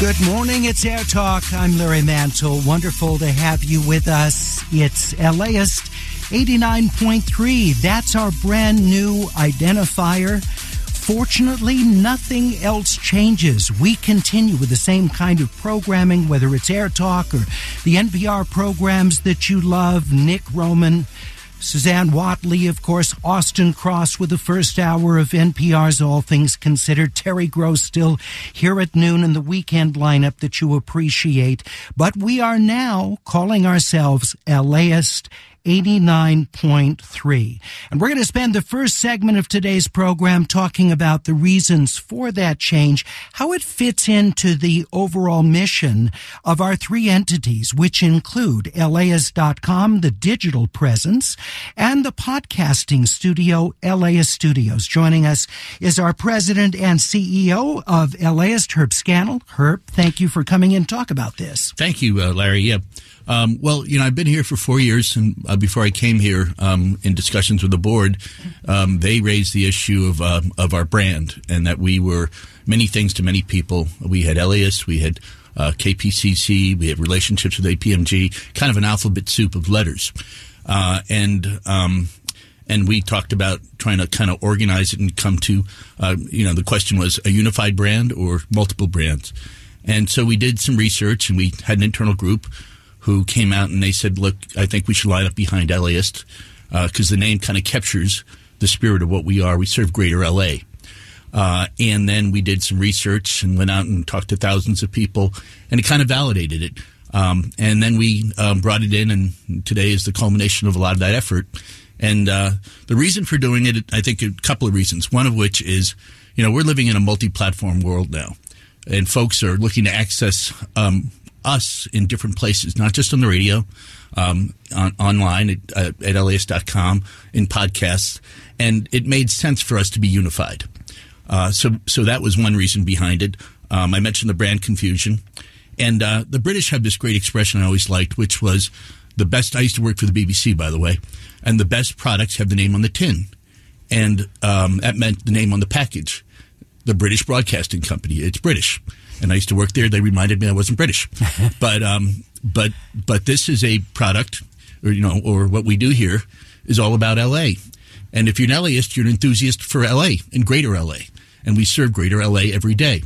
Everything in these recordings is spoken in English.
Good morning. It's Air Talk. I'm Larry Mantle. Wonderful to have you with us. It's LAist 89.3. That's our brand new identifier. Fortunately, nothing else changes. We continue with the same kind of programming, whether it's Air Talk or the NPR programs that you love. Nick Roman, Susanne Whatley, of course, Austin Cross with the first hour of NPR's All Things Considered. Terry Gross still here at noon in the weekend lineup that you appreciate. But we are now calling ourselves LAist 89.3. And we're going to spend the first segment of today's program talking about the reasons for that change, how it fits into the overall mission of our three entities, which include LAist.com, the digital presence, and the podcasting studio, LAist Studios. Joining us is our president and CEO of LAist, Herb Scannell. Herb, thank you for coming in to talk about this. Thank you, uh, Larry. Yeah. Um, well, you know, I've been here for four years, and uh, before I came here, um, in discussions with the board, um, they raised the issue of uh, of our brand and that we were many things to many people. We had LAist, we had uh, KPCC, we had relationships with APMG, kind of an alphabet soup of letters, uh, and um, and we talked about trying to kind of organize it and come to, uh, you know, the question was a unified brand or multiple brands. And so we did some research and we had an internal group who came out and they said, look, I think we should line up behind LAist because uh, the name kind of captures the spirit of what we are. We serve greater LA. Uh, and then we did some research and went out and talked to thousands of people and it kind of validated it. Um, and then we um, brought it in and today is the culmination of a lot of that effort. And uh, the reason for doing it, I think a couple of reasons. One of which is, you know, we're living in a multi-platform world now and folks are looking to access um, us in different places, not just on the radio, um, on, online at, uh, at laist.com, in podcasts. And it made sense for us to be unified. Uh, so, so that was one reason behind it. Um, I mentioned the brand confusion. And uh, the British have this great expression I always liked, which was the best. I used to work for the BBC, by the way, and the best products have the name on the tin. And um, that meant the name on the package. The British Broadcasting Company. It's British and I used to work there. They reminded me I wasn't British, but um, but but this is a product, or you know, or what we do here is all about L.A. And if you're an LAist, you're an enthusiast for LA and Greater LA, and we serve Greater LA every day.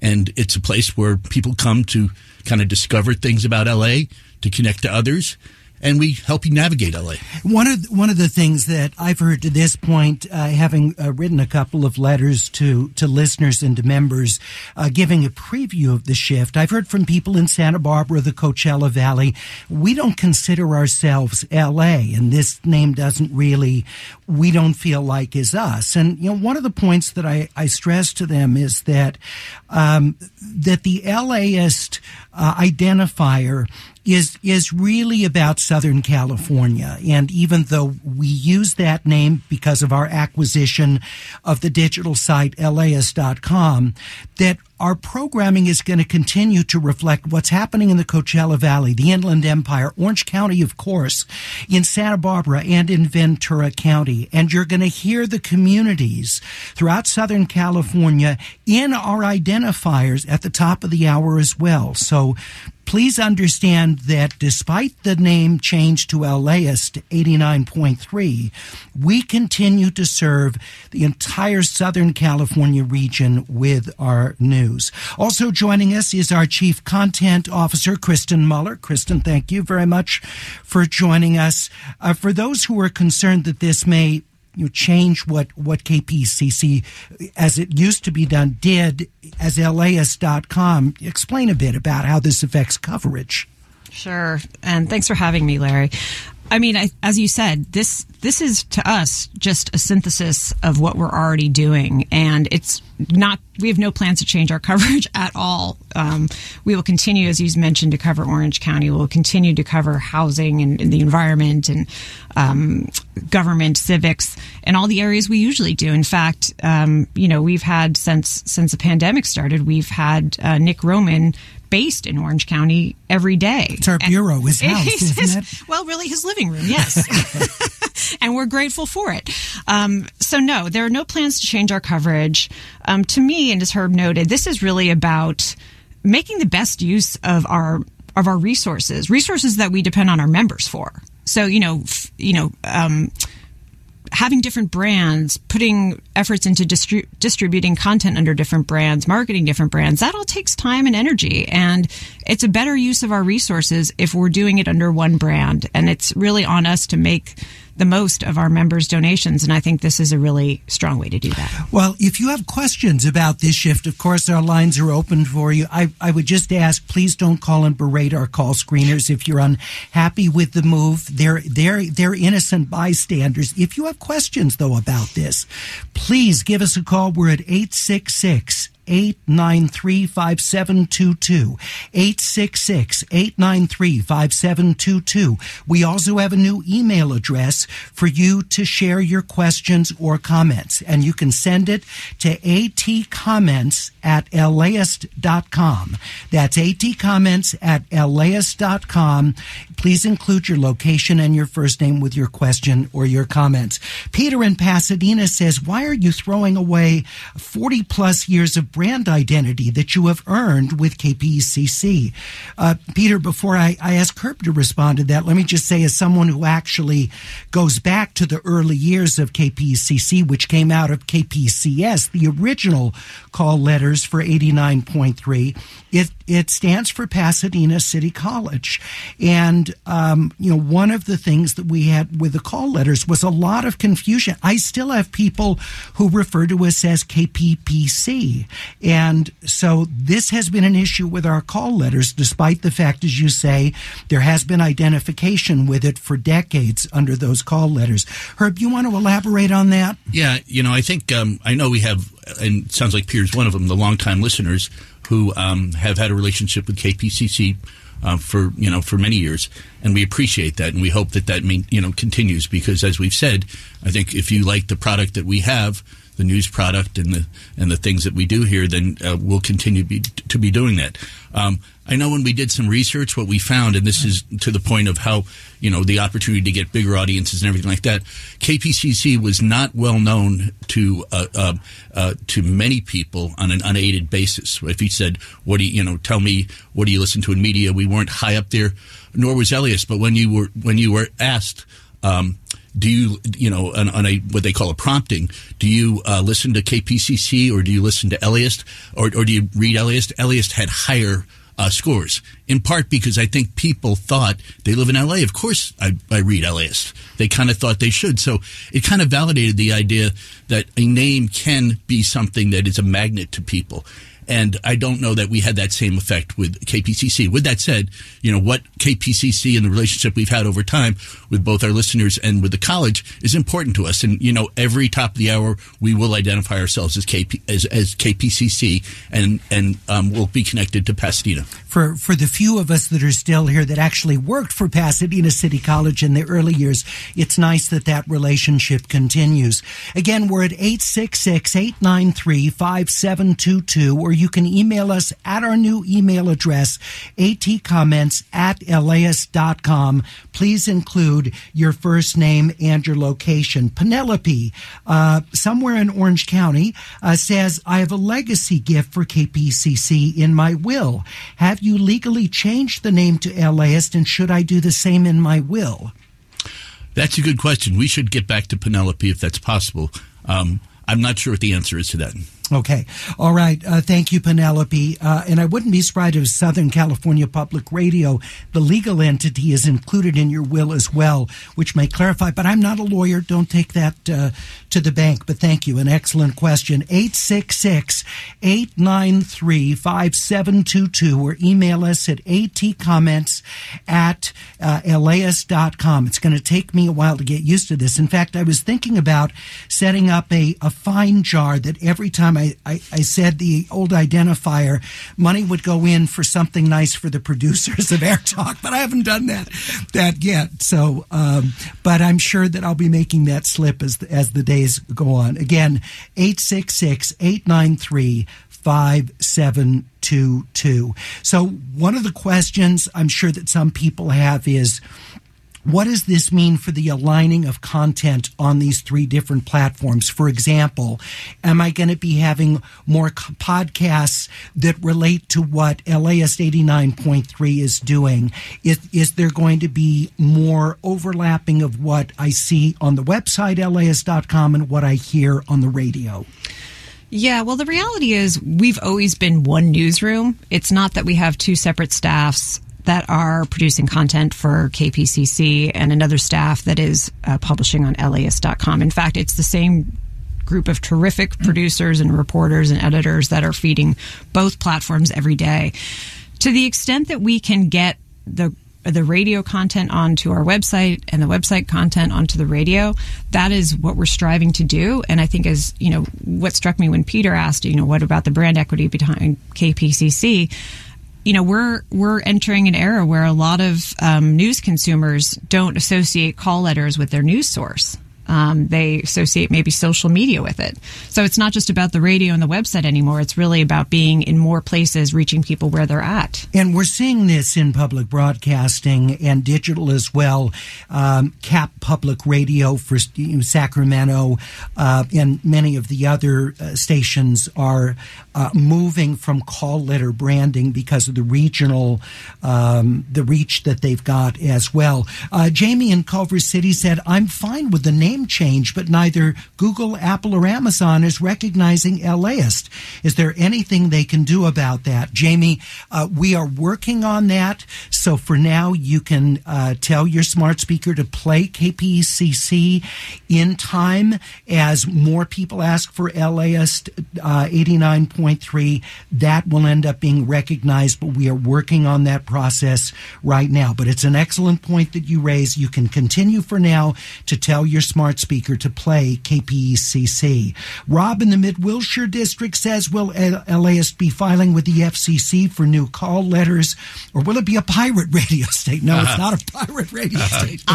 And it's a place where people come to kind of discover things about LA, to connect to others, and we help you navigate LA. One of one of the things that I've heard to this point, uh, having uh, written a couple of letters to to listeners and to members, uh, giving a preview of the shift, I've heard from people in Santa Barbara, the Coachella Valley, we don't consider ourselves LA, and this name doesn't really, we don't feel like is us. And you know, one of the points that I I stress to them is that um, that the LAist uh, identifier is is really about Southern California. And even though we use that name because of our acquisition of the digital site laist.com, that our programming is going to continue to reflect what's happening in the Coachella Valley, the Inland Empire, Orange County, of course, in Santa Barbara and in Ventura County. And you're going to hear the communities throughout Southern California in our identifiers at the top of the hour as well. So please understand that despite the name change to LAist 89.3, we continue to serve the entire Southern California region with our news. Also joining us is our Chief Content Officer, Kristen Muller. Kristen, thank you very much for joining us. Uh, for those who are concerned that this may you change what, what KPCC, as it used to be done, did as LAist.com. Explain a bit about how this affects coverage. Sure. And thanks for having me, Larry. I mean, I, as you said, this this is to us just a synthesis of what we're already doing, and it's not. We have no plans to change our coverage at all. Um, we will continue, as you mentioned, to cover Orange County. We'll continue to cover housing and, and the environment and um, government, civics, and all the areas we usually do. In fact, um, you know, we've had since since the pandemic started, we've had uh, Nick Roman based in Orange County every day. It's our bureau, his house, isn't it? Well, really, his living room, yes. and we're grateful for it. Um, so, no, there are no plans to change our coverage. Um, to me, and as Herb noted, this is really about making the best use of our of our resources, resources that we depend on our members for. So, you know, f- you know. Um, having different brands, putting efforts into distri- distributing content under different brands, marketing different brands, that all takes time and energy. And it's a better use of our resources if we're doing it under one brand. And it's really on us to make the most of our members' donations. And I think this is a really strong way to do that. Well, if you have questions about this shift, of course, our lines are open for you. I, I would just ask, please don't call and berate our call screeners if you're unhappy with the move. They're, they're, they're innocent bystanders. If you have questions, though, about this, please give us a call. We're at 866 893 5722. 866 893 5722. We also have a new email address for you to share your questions or comments, and you can send it to atcomments at laist.com. That's atcomments at laist.com. Please include your location and your first name with your question or your comments. Peter in Pasadena says, Why are you throwing away 40 plus years of brand identity that you have earned with KPCC? Uh, Peter, before I, I ask Herb to respond to that, let me just say, as someone who actually goes back to the early years of KPCC, which came out of KPCS, the original call letters for 89.3, it, it stands for Pasadena City College. And, um, you know, one of the things that we had with the call letters was a lot of confusion. I still have people who refer to us as KPPC. And so this has been an issue with our call letters, despite the fact, as you say, there has been identification with it for decades under those call letters. Herb, you want to elaborate on that? Yeah, you know, I think um, I know we have, and it sounds like Peter's one of them, the longtime listeners who um, have had a relationship with KPCC uh, for you know for many years, and we appreciate that, and we hope that that mean, you know continues because, as we've said, I think if you like the product that we have, the news product and the and the things that we do here, then uh, we'll continue to be, to be doing that. Um, I know when we did some research, what we found, and this is to the point of how you know the opportunity to get bigger audiences and everything like that. KPCC was not well known to uh, uh, uh, to many people on an unaided basis. If you said, "What do you, you know? Tell me what do you listen to in media?" We weren't high up there, nor was LAist. But when you were when you were asked. Um, do you you know on, on, a what they call a prompting do you uh, listen to kpcc or do you listen to LAist or, or do you read LAist LAist had higher uh, scores in part because I think people thought they live in LA. Of course, I, I read LAist. They kind of thought they should. So it kind of validated the idea that a name can be something that is a magnet to people. And I don't know that we had that same effect with KPCC. With that said, you know, what KPCC and the relationship we've had over time with both our listeners and with the college is important to us. And, you know, every top of the hour, we will identify ourselves as, KP, as, as KPCC and, and um, we'll be connected to Pasadena. For, for the few of us that are still here that actually worked for Pasadena City College in the early years, it's nice that that relationship continues. Again, we're at 866 893 5722 or you can email us at our new email address, atcomments at laist.com. Please include your first name and your location. Penelope, uh, somewhere in Orange County, uh, says, I have a legacy gift for KPCC in my will. Have you legally changed the name to LAist and should I do the same in my will? That's a good question. We should get back to Penelope if that's possible. Um, I'm not sure what the answer is to that. Okay. All right. Uh, thank you, Penelope. Uh, and I wouldn't be surprised if Southern California Public Radio, the legal entity, is included in your will as well, which may clarify. But I'm not a lawyer. Don't take that uh, to the bank. But thank you. An excellent question. 866 893 5722 or email us at atcomments at uh, laist.com. It's going to take me a while to get used to this. In fact, I was thinking about setting up a, a fine jar that every time I, I, I, said the old identifier, money would go in for something nice for the producers of Air Talk, but I haven't done that that yet. So, um, but I'm sure that I'll be making that slip as as the days go on. Again, 866 893 5722. So, one of the questions I'm sure that some people have is, what does this mean for the aligning of content on these three different platforms? For example, am I going to be having more podcasts that relate to what LAist 89.3 is doing? Is, is there going to be more overlapping of what I see on the website, laist.com, and what I hear on the radio? Yeah, well, the reality is we've always been one newsroom. It's not that we have two separate staffs that are producing content for KPCC and another staff that is uh, publishing on LAist.com. In fact, it's the same group of terrific producers and reporters and editors that are feeding both platforms every day. To the extent that we can get the the radio content onto our website and the website content onto the radio that is what we're striving to do and i think as you know what struck me when peter asked you know what about the brand equity behind kpcc you know we're we're entering an era where a lot of um, news consumers don't associate call letters with their news source um, they associate maybe social media with it. So it's not just about the radio and the website anymore. It's really about being in more places, reaching people where they're at. And we're seeing this in public broadcasting and digital as well. Um, Cap Public Radio for Sacramento uh, and many of the other uh, stations are uh, moving from call letter branding because of the regional, um, the reach that they've got as well. Uh, Jamie in Culver City said, "I'm fine with the name." Name change, but neither Google, Apple, or Amazon is recognizing LAist. Is there anything they can do about that? Jamie, uh, we are working on that. So for now, you can uh, tell your smart speaker to play KPCC in time as more people ask for LAist uh, 89.3. That will end up being recognized, but we are working on that process right now. But it's an excellent point that you raise. You can continue for now to tell your smart smart speaker to play KPCC. Rob in the Mid Wilshire District says, Will LAist be filing with the FCC for new call letters, or will it be a pirate radio station? No, it's not a pirate radio station.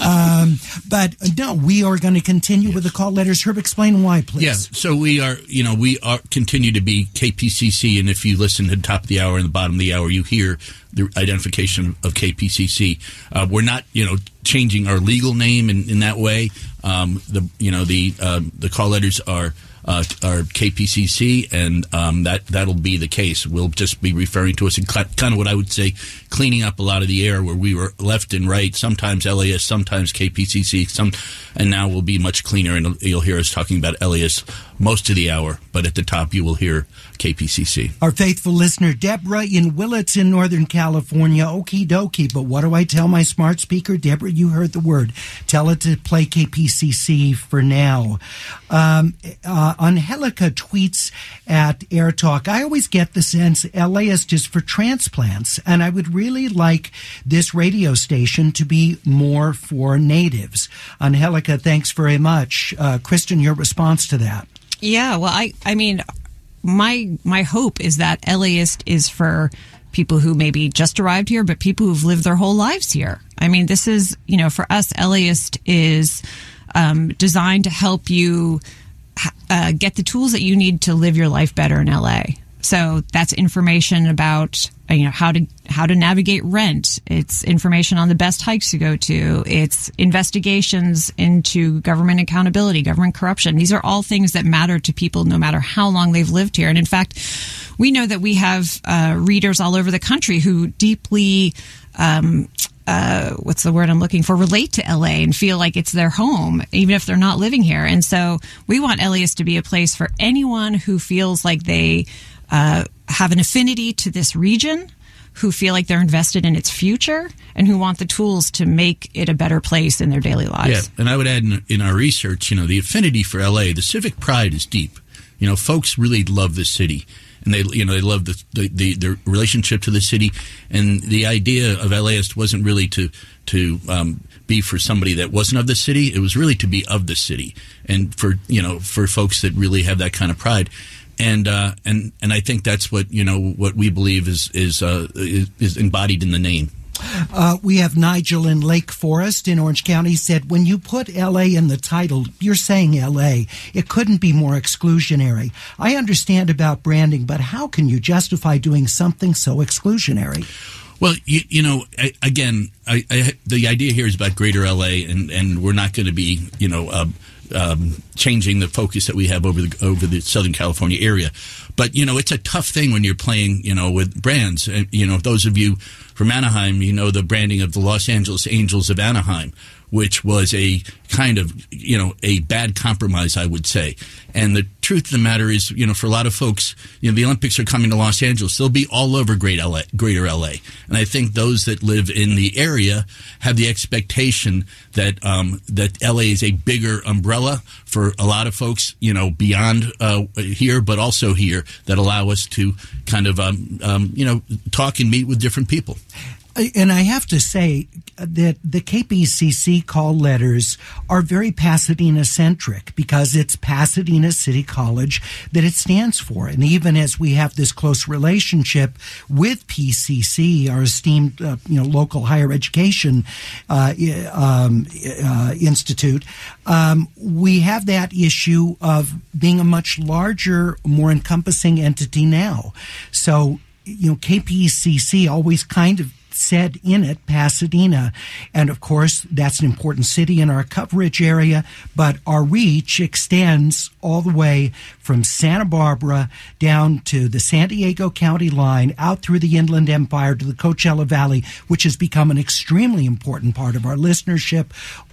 um, but no, we are going to continue yes. with the call letters. Herb, explain why, please. Yeah, so we are, you know, we are continue to be KPCC, and if you listen to the top of the hour and the bottom of the hour, you hear the identification of KPCC. Uh, we're not, you know, changing our legal name in, in that way. Um, the you know the uh, the call letters are uh, KPCC, and um, that that'll be the case. We'll just be referring to us in kind of what I would say, cleaning up a lot of the air where we were left and right. Sometimes LAist, sometimes KPCC, some, and now we'll be much cleaner. And you'll hear us talking about LAist most of the hour, but at the top you will hear KPCC. Our faithful listener Deborah in Willits in Northern California. Okie dokie, but what do I tell my smart speaker, Deborah? You heard the word. Tell it to play KPCC for now. Um, uh, Angelica tweets at Air Talk, I always get the sense LAist is just for transplants, and I would really like this radio station to be more for natives. Angelica, thanks very much. Uh, Kristen, your response to that? Yeah, well, I, I mean, my my hope is that LAist is for people who maybe just arrived here, but people who've lived their whole lives here. I mean, this is, you know, for us, LAist is um, designed to help you uh, get the tools that you need to live your life better in LA. So that's information about you know how to how to navigate rent. It's information on the best hikes to go to. It's investigations into government accountability, government corruption. These are all things that matter to people no matter how long they've lived here. And in fact, we know that we have uh, readers all over the country who deeply um, uh, what's the word I'm looking for? Relate to LA and feel like it's their home, even if they're not living here. And so we want LAist to be a place for anyone who feels like they uh, have an affinity to this region who feel like they're invested in its future and who want the tools to make it a better place in their daily lives. Yeah, and I would add in, in, our research, you know, the affinity for LA, the civic pride is deep. You know, folks really love the city and they you know they love the, the, the their relationship to the city, and the idea of LAist wasn't really to to um, be for somebody that wasn't of the city. It was really to be of the city, and for you know for folks that really have that kind of pride. And uh, and and I think that's what you know what we believe is is, uh, is, is embodied in the name. Uh, we have Nigel in Lake Forest in Orange County said, when you put LA in the title, you're saying LA. It couldn't be more exclusionary. I understand about branding, but how can you justify doing something so exclusionary? Well, you, you know, I, again, I, I, the idea here is about Greater LA, and, and we're not going to be, you know, um, changing the focus that we have over the over the Southern California area. But you know, it's a tough thing when you're playing, you know, with brands. You know, those of you from Anaheim, you know the branding of the Los Angeles Angels of Anaheim which was a kind of, you know, a bad compromise, I would say. And the truth of the matter is, you know, for a lot of folks, you know, the Olympics are coming to Los Angeles. They'll be all over great LA, greater LA. And I think those that live in the area have the expectation that, um, that LA is a bigger umbrella for a lot of folks, you know, beyond, uh, here, but also here that allow us to kind of, um, um, you know, talk and meet with different people. And I have to say that the KPCC call letters are very Pasadena centric because it's Pasadena City College that it stands for. And even as we have this close relationship with PCC, our esteemed uh, you know local higher education uh, um, uh, institute, um, we have that issue of being a much larger, more encompassing entity now. So you know, KPCC always kind of said in it Pasadena. And of course, that's an important city in our coverage area, but our reach extends all the way from Santa Barbara down to the San Diego County line, out through the Inland Empire to the Coachella Valley, which has become an extremely important part of our listenership.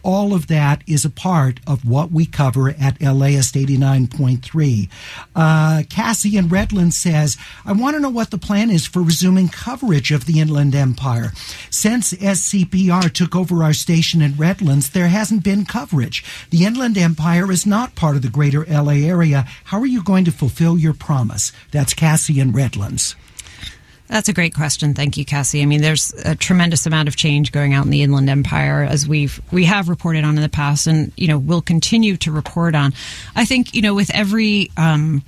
All of that is a part of what we cover at LAist 89.3. Uh, Cassie in Redlands says, I want to know what the plan is for resuming coverage of the Inland Empire. Since SCPR took over our station in Redlands, there hasn't been coverage. The Inland Empire is not part of the greater LA area. How are you going to fulfill your promise? That's Cassie in Redlands. That's a great question. Thank you, Cassie. I mean, there's a tremendous amount of change going out in the Inland Empire, as we've we have reported on in the past, and you know we'll continue to report on. I think you know with every. Um,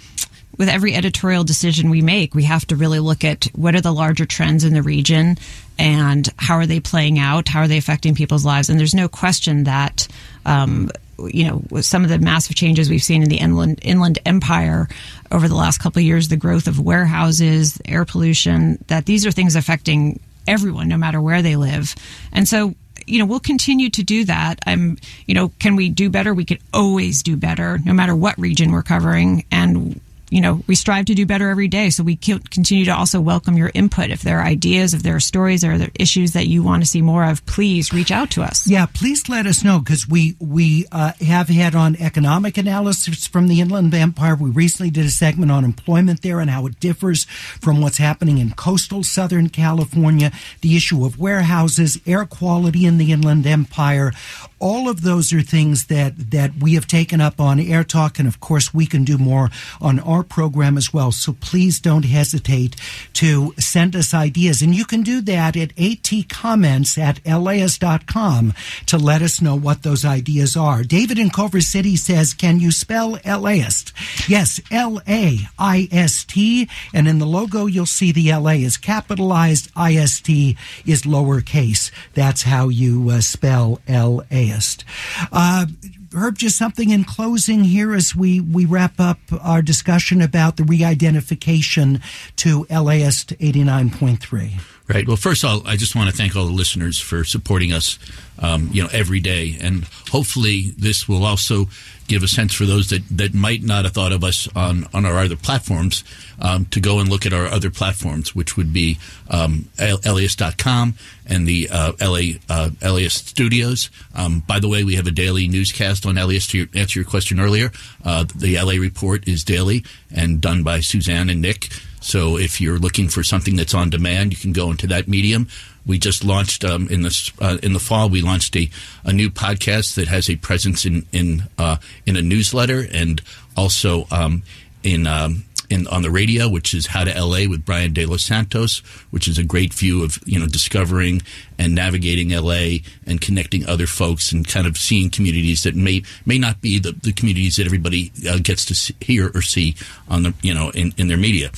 with every editorial decision we make, we have to really look at what are the larger trends in the region and how are they playing out? How are they affecting people's lives? And there's no question that um, you know, some of the massive changes we've seen in the inland inland empire over the last couple of years, the growth of warehouses, air pollution, that these are things affecting everyone, no matter where they live. And so, you know, we'll continue to do that. I'm, you know, can we do better? We could always do better, no matter what region we're covering. And you know, we strive to do better every day. So we continue to also welcome your input. If there are ideas, if there are stories, or there issues that you want to see more of, please reach out to us. Yeah, please let us know because we we uh, have had on economic analysis from the Inland Empire. We recently did a segment on employment there and how it differs from what's happening in coastal Southern California. The issue of warehouses, air quality in the Inland Empire all of those are things that that we have taken up on Air Talk, and of course we can do more on our program as well. So please don't hesitate to send us ideas, and you can do that at atcomments at laist.com to let us know what those ideas are. David in Culver City says, "Can you spell LAist?" Yes, L A I S T, and in the logo you'll see the L A is capitalized, I S T is lowercase. That's how you uh, spell L A. Uh, Herb, just something in closing here as we, we wrap up our discussion about the re identification to LAist 89.3. Right. Well, first of all, I just want to thank all the listeners for supporting us, um, you know, every day, and hopefully this will also give a sense for those that, that might not have thought of us on, on our other platforms um, to go and look at our other platforms, which would be um, LAist.com and the uh, LA uh, Studios. Um, by the way, we have a daily newscast on LAist to answer your question earlier. Uh, the LA Report is daily and done by Suzanne and Nick. So if you're looking for something that's on demand, you can go into that medium. We just launched um, in the uh, in the fall. We launched a, a new podcast that has a presence in in uh, in a newsletter and also um, in. Um, in, on the radio, which is How to LA with Brian De Los Santos, which is a great view of you know discovering and navigating LA and connecting other folks and kind of seeing communities that may may not be the, the communities that everybody uh, gets to see, hear or see on the you know in, in their media.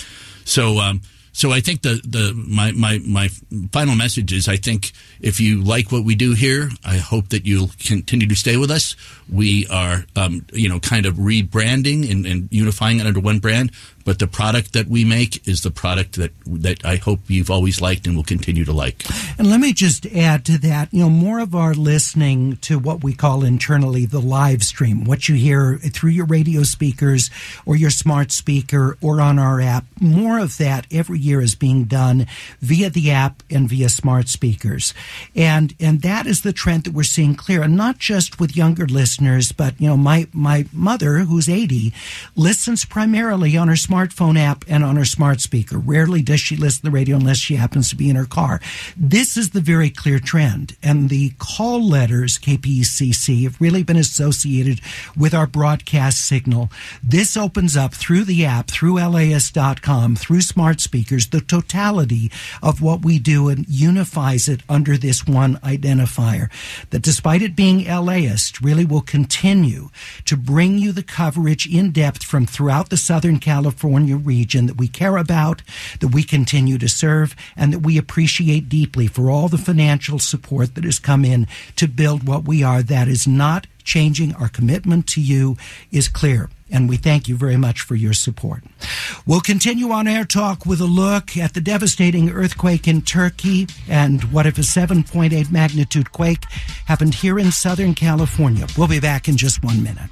So, um, so I think the, the my, my my final message is I think if you like what we do here, I hope that you'll continue to stay with us. We are um, you know kind of rebranding and, and unifying it under one brand, but the product that we make is the product that that I hope you've always liked and will continue to like. And let me just add to that, you know, more of our listening to what we call internally the live stream, what you hear through your radio speakers or your smart speaker or on our app, more of that every year is being done via the app and via smart speakers. And and that is the trend that we're seeing clear, and not just with younger listeners, but you know, my my mother, who's 80, listens primarily on her smartphone app and on her smart speaker. Rarely does she listen to the radio unless she happens to be in her car. This is the very clear trend. And the call letters, KPCC, have really been associated with our broadcast signal. This opens up through the app, through LAist.com, through smart speakers, the totality of what we do and unifies it under this one identifier. That despite it being LAist, really will continue to bring you the coverage in depth from throughout the Southern California California region that we care about, that we continue to serve, and that we appreciate deeply for all the financial support that has come in to build what we are. That is not changing. Our commitment to you is clear. And we thank you very much for your support. We'll continue on Air Talk with a look at the devastating earthquake in Turkey and what if a 7.8 magnitude quake happened here in Southern California. We'll be back in just one minute.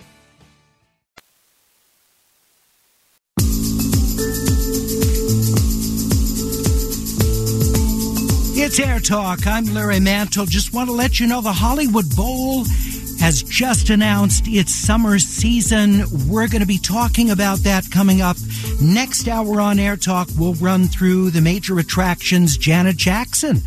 It's Air Talk. I'm Larry Mantle. Just want to let you know the Hollywood Bowl has just announced its summer season. We're going to be talking about that coming up next hour on Air Talk. We'll run through the major attractions. Janet Jackson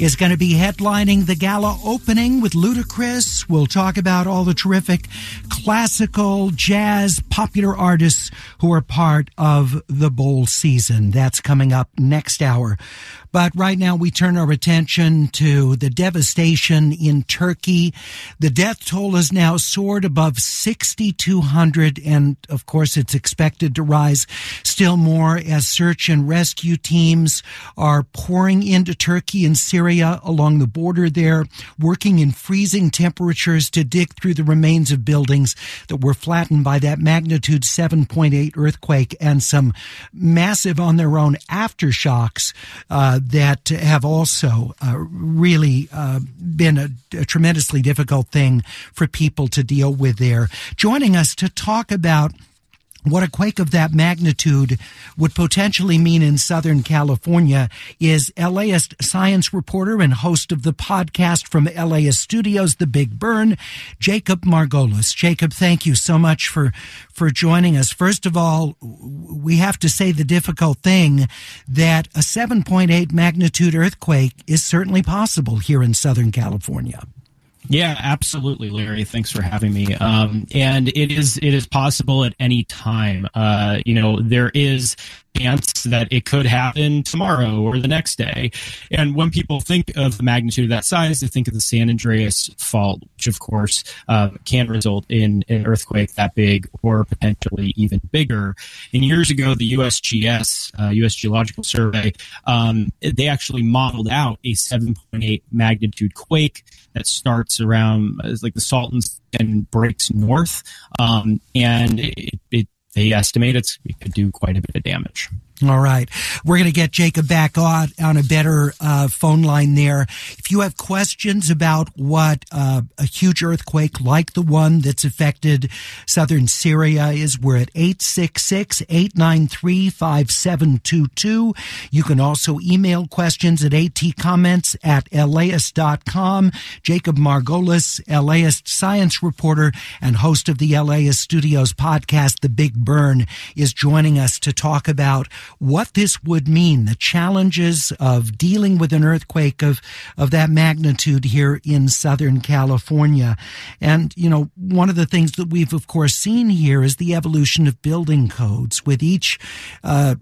is going to be headlining the gala opening with Ludacris. We'll talk about all the terrific classical, jazz, popular artists who are part of the bowl season. That's coming up next hour. But right now we turn our attention to the devastation in Turkey. The death toll has now soared above 6,200 and of course it's expected to rise still more as search and rescue teams are pouring into Turkey and Syria along the border there, working in freezing temperatures to dig through the remains of buildings that were flattened by that magnitude 7.8 earthquake and some massive on their own aftershocks uh, that have also uh, really uh, been a, a tremendously difficult thing for people to deal with there. Joining us to talk about what a quake of that magnitude would potentially mean in Southern California is LAist science reporter and host of the podcast from LAist Studios, The Big Burn, Jacob Margolis. Jacob, thank you so much for, for joining us. First of all, we have to say the difficult thing that a 7.8 magnitude earthquake is certainly possible here in Southern California. Yeah, absolutely, Larry. Thanks for having me. Um, and it is it is possible at any time. Uh, you know, there is chance that it could happen tomorrow or the next day. And when people think of the magnitude of that size, they think of the San Andreas fault, which of course uh, can result in an earthquake that big or potentially even bigger. And years ago, the USGS, uh, U.S. Geological Survey, um, they actually modeled out a 7.8 magnitude quake that starts around uh, like the Salton Sea and breaks north. Um, and it, it they estimate it could do quite a bit of damage. All right. We're going to get Jacob back on, on a better uh, phone line there. If you have questions about what uh, a huge earthquake like the one that's affected southern Syria is, we're at 866-893-5722. You can also email questions at atcomments at laist.com. Jacob Margolis, LAist science reporter and host of the LAist Studios podcast, The Big Burn, is joining us to talk about what this would mean, the challenges of dealing with an earthquake of, of that magnitude here in Southern California. And, you know, one of the things that we've, of course, seen here is the evolution of building codes. With each uh,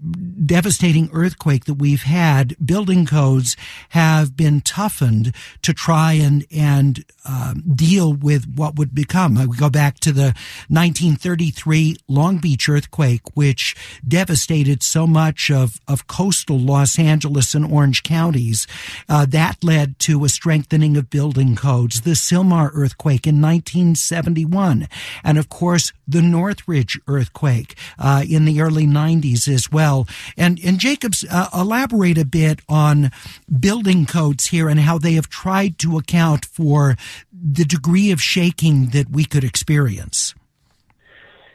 devastating earthquake that we've had, building codes have been toughened to try and, and um, deal with what would become. We go back to the 1933 Long Beach earthquake, which devastated so much much of, of coastal Los Angeles and Orange counties. Uh, that led to a strengthening of building codes. The Sylmar earthquake in 1971. And of course, the Northridge earthquake uh, in the early 90s as well. And, and Jacobs, uh, elaborate a bit on building codes here and how they have tried to account for the degree of shaking that we could experience.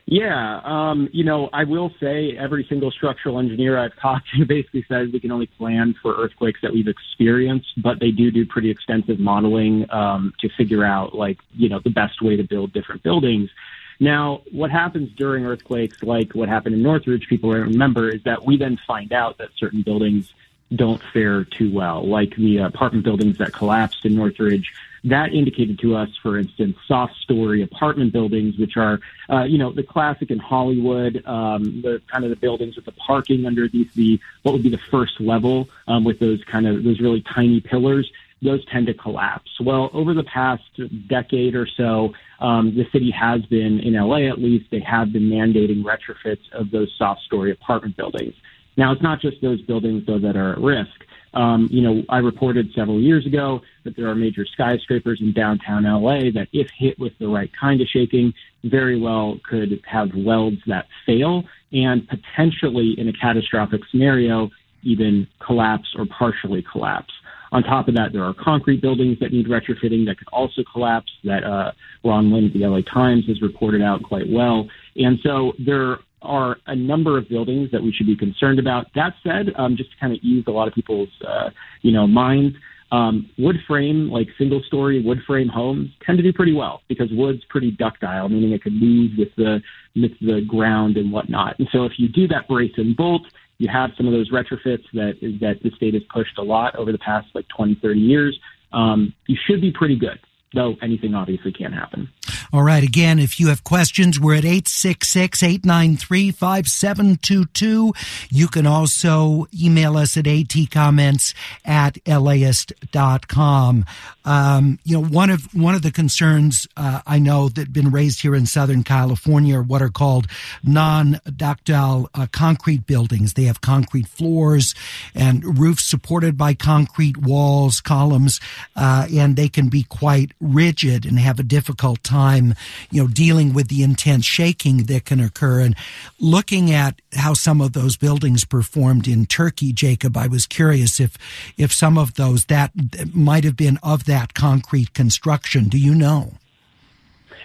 Yeah, um, you know, I will say every single structural engineer I've talked to basically says we can only plan for earthquakes that we've experienced, but they do do pretty extensive modeling um, to figure out, like, you know, the best way to build different buildings. Now, what happens during earthquakes, like what happened in Northridge, people remember, is that we then find out that certain buildings don't fare too well, like the apartment buildings that collapsed in Northridge that indicated to us, for instance, soft story apartment buildings, which are, uh, you know, the classic in Hollywood, um, the kind of the buildings with the parking underneath the, what would be the first level, um, with those kind of, those really tiny pillars those tend to collapse. Well, over the past decade or so, um, the city has been, in LA at least, they have been mandating retrofits of those soft story apartment buildings. Now, it's not just those buildings, though, that are at risk. Um, you know, I reported several years ago that there are major skyscrapers in downtown LA that, if hit with the right kind of shaking, very well could have welds that fail and potentially, in a catastrophic scenario, even collapse or partially collapse. On top of that, there are concrete buildings that need retrofitting that could also collapse. That uh, Ron Lin at the LA Times has reported out quite well. And so there are a number of buildings that we should be concerned about. That said, um, just to kind of ease a lot of people's, uh, you know, minds, um, wood frame, like single story wood frame homes tend to do pretty well because wood's pretty ductile, meaning it can move with the, with the ground and whatnot. And so if you do that brace and bolt, you have some of those retrofits that, that the state has pushed a lot over the past like 20, 30 years. Um, you should be pretty good though anything obviously can happen. All right. Again, if you have questions, we're at 866-893-5722. You can also email us at atcomments at laist.com. Um, you know, one of, one of the concerns, uh, I know that been raised here in Southern California are what are called non-ductile uh, concrete buildings. They have concrete floors and roofs supported by concrete walls, columns, uh, and they can be quite rigid and have a difficult time, you know, dealing with the intense shaking that can occur. And looking at how some of those buildings performed in Turkey, Jacob, I was curious if, if some of those that might have been of that concrete construction. Do you know?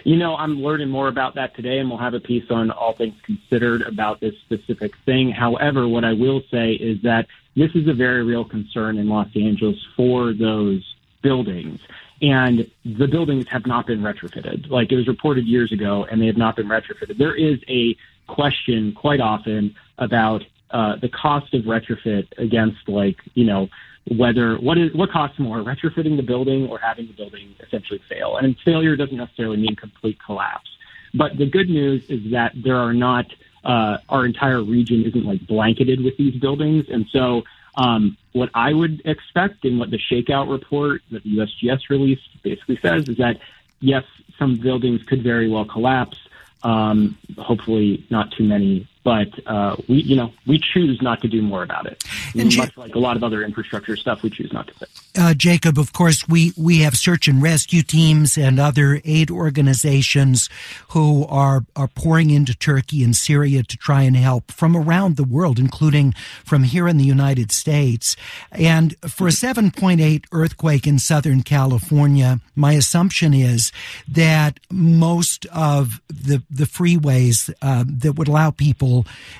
You know, I'm learning more about that today, and we'll have a piece on all things considered about this specific thing. However, what I will say is that this is a very real concern in Los Angeles for those buildings. And the buildings have not been retrofitted. Like it was reported years ago, and they have not been retrofitted. There is a question quite often about uh, the cost of retrofit against, like, you know, whether what is what costs more, retrofitting the building or having the building essentially fail. And failure doesn't necessarily mean complete collapse. But the good news is that there are not uh, our entire region isn't like blanketed with these buildings, and so um, what I would expect and what the shakeout report that the USGS released basically says is that yes, some buildings could very well collapse. Um, hopefully, not too many but uh, we, you know, we choose not to do more about it. And Much like a lot of other infrastructure stuff, we choose not to fix. Uh, Jacob, of course, we we have search and rescue teams and other aid organizations who are are pouring into Turkey and Syria to try and help from around the world, including from here in the United States. And for a 7.8 earthquake in Southern California, my assumption is that most of the the freeways uh, that would allow people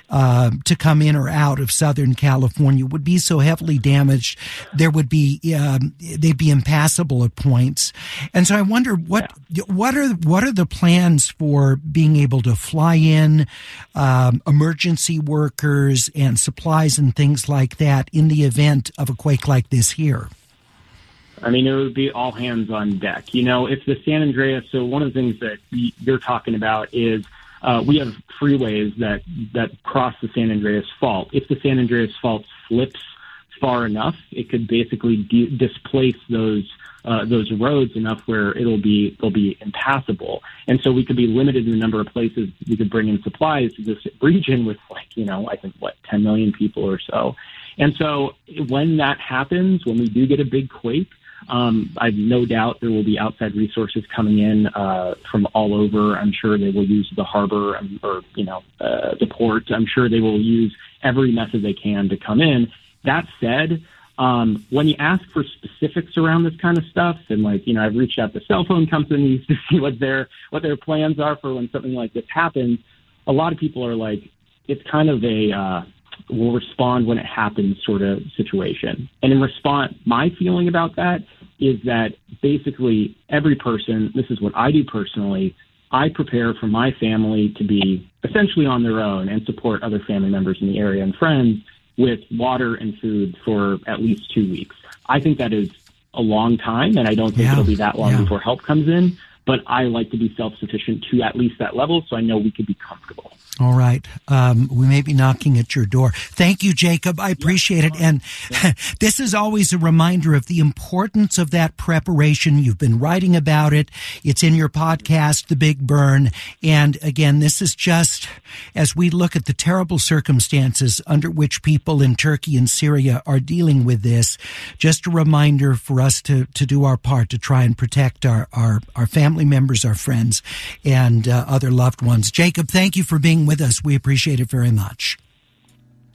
uh, to come in or out of Southern California would be so heavily damaged, there would be um, they'd be impassable at points. And so I wonder what yeah. what are what are the plans for being able to fly in um, emergency workers and supplies and things like that in the event of a quake like this here. I mean, it would be all hands on deck. You know, if the San Andreas, so one of the things that you're talking about is uh, we have freeways that that cross the San Andreas Fault. If the San Andreas Fault slips far enough, it could basically de- displace those uh, those roads enough where it'll be they'll be impassable, and so we could be limited in the number of places we could bring in supplies to this region with like you know I think what 10 million people or so, and so when that happens, when we do get a big quake, um, I've no doubt there will be outside resources coming in uh, from all over. I'm sure they will use the harbor um, or you know uh, the port. I'm sure they will use every method they can to come in. That said, um, when you ask for specifics around this kind of stuff, and like you know, I've reached out to cell phone companies to see what their what their plans are for when something like this happens. A lot of people are like, it's kind of a uh, will respond when it happens sort of situation. And in response, my feeling about that is that basically every person, this is what I do personally, I prepare for my family to be essentially on their own and support other family members in the area and friends with water and food for at least two weeks. I think that is a long time, and I don't think yeah. it'll be that long yeah. before help comes in. But I like to be self sufficient to at least that level, so I know we could be comfortable. All right. Um, we may be knocking at your door. Thank you, Jacob. I appreciate it. And this is always a reminder of the importance of that preparation. You've been writing about it. It's in your podcast, The Big Burn. And again, this is just as we look at the terrible circumstances under which people in Turkey and Syria are dealing with this, just a reminder for us to, to do our part to try and protect our, our, our family members, our friends, and uh, other loved ones. Jacob, thank you for being with us. We appreciate it very much.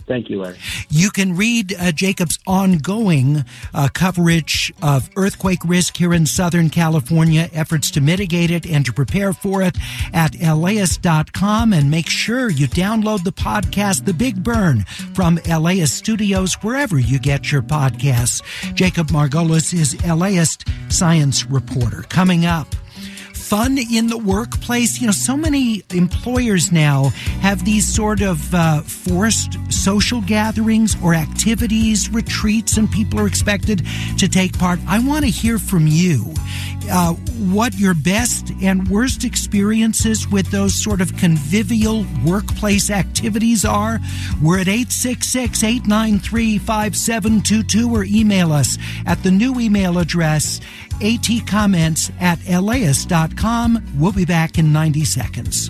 Thank you, Larry. You can read uh, Jacob's ongoing uh, coverage of earthquake risk here in Southern California, efforts to mitigate it and to prepare for it at laist.com. And make sure you download the podcast, The Big Burn, from LAist Studios, wherever you get your podcasts. Jacob Margolis is LAist science reporter. Coming up, fun in the workplace. You know, so many employers now have these sort of uh, forced social gatherings or activities, retreats, and people are expected to take part. I want to hear from you. Uh, what your best and worst experiences with those sort of convivial workplace activities are. We're at 866 893 5722 or email us at the new email address atcomments at laist.com. We'll be back in 90 seconds.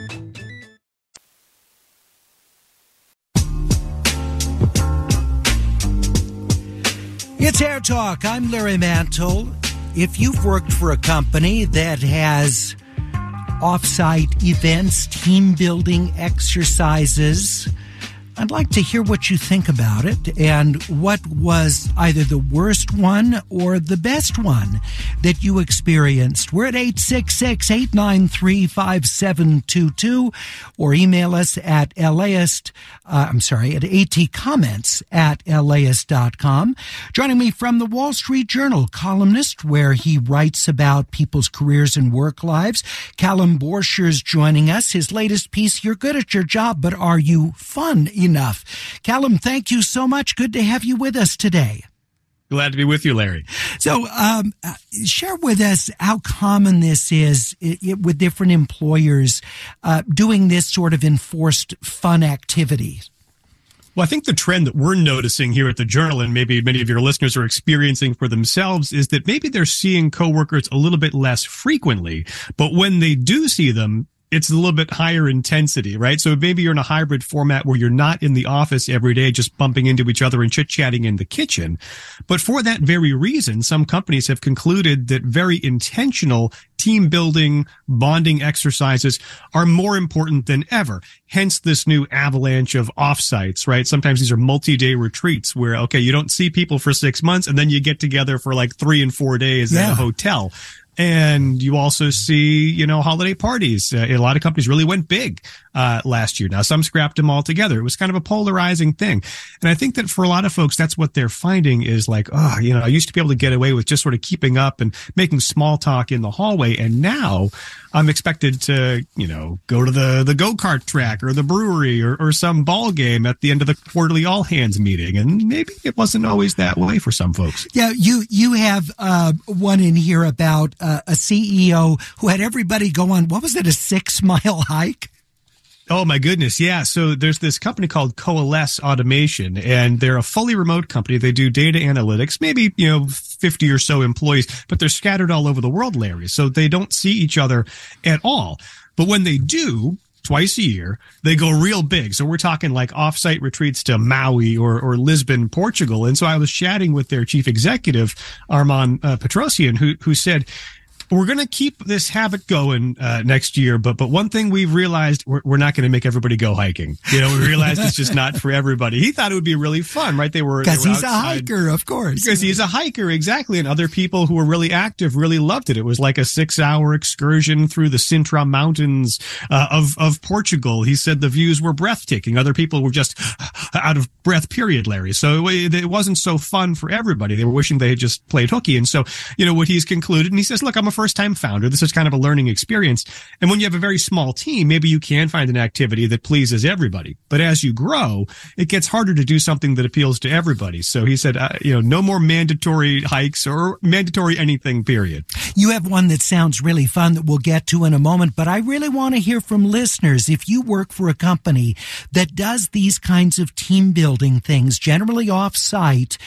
It's Air Talk. I'm Larry Mantle. If you've worked for a company that has offsite events, team building exercises, I'd like to hear what you think about it and what was either the worst one or the best one that you experienced. We're at 866-893-5722 or email us at laist, uh, I'm sorry, at atcomments at laist.com. Joining me from the Wall Street Journal, columnist where he writes about people's careers and work lives. Callum Borchers joining us. His latest piece, You're Good at Your Job, but Are You Fun? Enough. Callum, thank you so much. Good to have you with us today. Glad to be with you, Larry. So, um, uh, share with us how common this is it, it, with different employers uh, doing this sort of enforced fun activity. Well, I think the trend that we're noticing here at the Journal, and maybe many of your listeners are experiencing for themselves, is that maybe they're seeing coworkers a little bit less frequently, but when they do see them, it's a little bit higher intensity, right? So maybe you're in a hybrid format where you're not in the office every day, just bumping into each other and chit chatting in the kitchen. But for that very reason, some companies have concluded that very intentional team building, bonding exercises are more important than ever. Hence this new avalanche of offsites, right? Sometimes these are multi-day retreats where, okay, you don't see people for six months and then you get together for like three and four days yeah. at a hotel. And you also see, you know, holiday parties. Uh, a lot of companies really went big uh, last year. Now some scrapped them all together. It was kind of a polarizing thing. And I think that for a lot of folks, that's what they're finding is like, oh, you know, I used to be able to get away with just sort of keeping up and making small talk in the hallway. And now I'm expected to, you know, go to the, the go-kart track or the brewery or, or some ball game at the end of the quarterly all hands meeting. And maybe it wasn't always that way for some folks. Yeah. You, you have, uh, one in here about, uh, a CEO who had everybody go on, what was it, a six mile hike? Oh my goodness. Yeah. So there's this company called Coalesce Automation and they're a fully remote company. They do data analytics, maybe, you know, 50 or so employees, but they're scattered all over the world, Larry. So they don't see each other at all. But when they do, twice a year. They go real big. So we're talking like offsite retreats to Maui or, or Lisbon, Portugal. And so I was chatting with their chief executive, Armand uh, Petrosian, who, who said, we're going to keep this habit going uh, next year, but but one thing we've realized we're, we're not going to make everybody go hiking. You know, we realized it's just not for everybody. He thought it would be really fun, right? They were because he's outside. a hiker, of course. Because he's a hiker, exactly. And other people who were really active really loved it. It was like a six-hour excursion through the Sintra Mountains uh, of of Portugal. He said the views were breathtaking. Other people were just out of breath. Period, Larry. So it, it wasn't so fun for everybody. They were wishing they had just played hooky. And so, you know, what he's concluded, and he says, "Look, I'm a first time founder. This is kind of a learning experience. And when you have a very small team, maybe you can find an activity that pleases everybody. But as you grow, it gets harder to do something that appeals to everybody. So he said, uh, you know, no more mandatory hikes or mandatory anything, period. You have one that sounds really fun that we'll get to in a moment, but I really want to hear from listeners. If you work for a company that does these kinds of team building things, generally off site,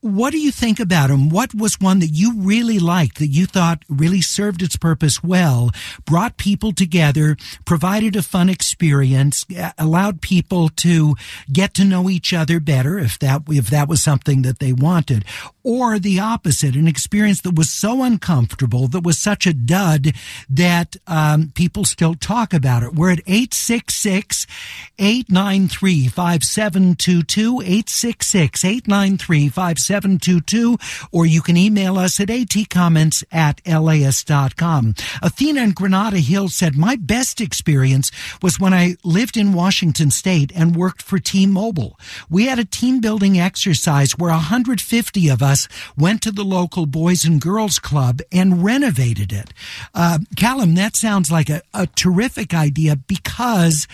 what do you think about them? What was one that you really liked that you thought really served its purpose well, brought people together, provided a fun experience, allowed people to get to know each other better if that if that was something that they wanted, or the opposite, an experience that was so uncomfortable, that was such a dud that um, people still talk about it. We're at 866 893 5722 866 893 722, or you can email us at atcomments at laist.com. Athena in Granada Hills said, My best experience was when I lived in Washington State and worked for T-Mobile. We had a team building exercise where 150 of us went to the local Boys and Girls Club and renovated it. Uh, Callum, that sounds like a, a terrific idea because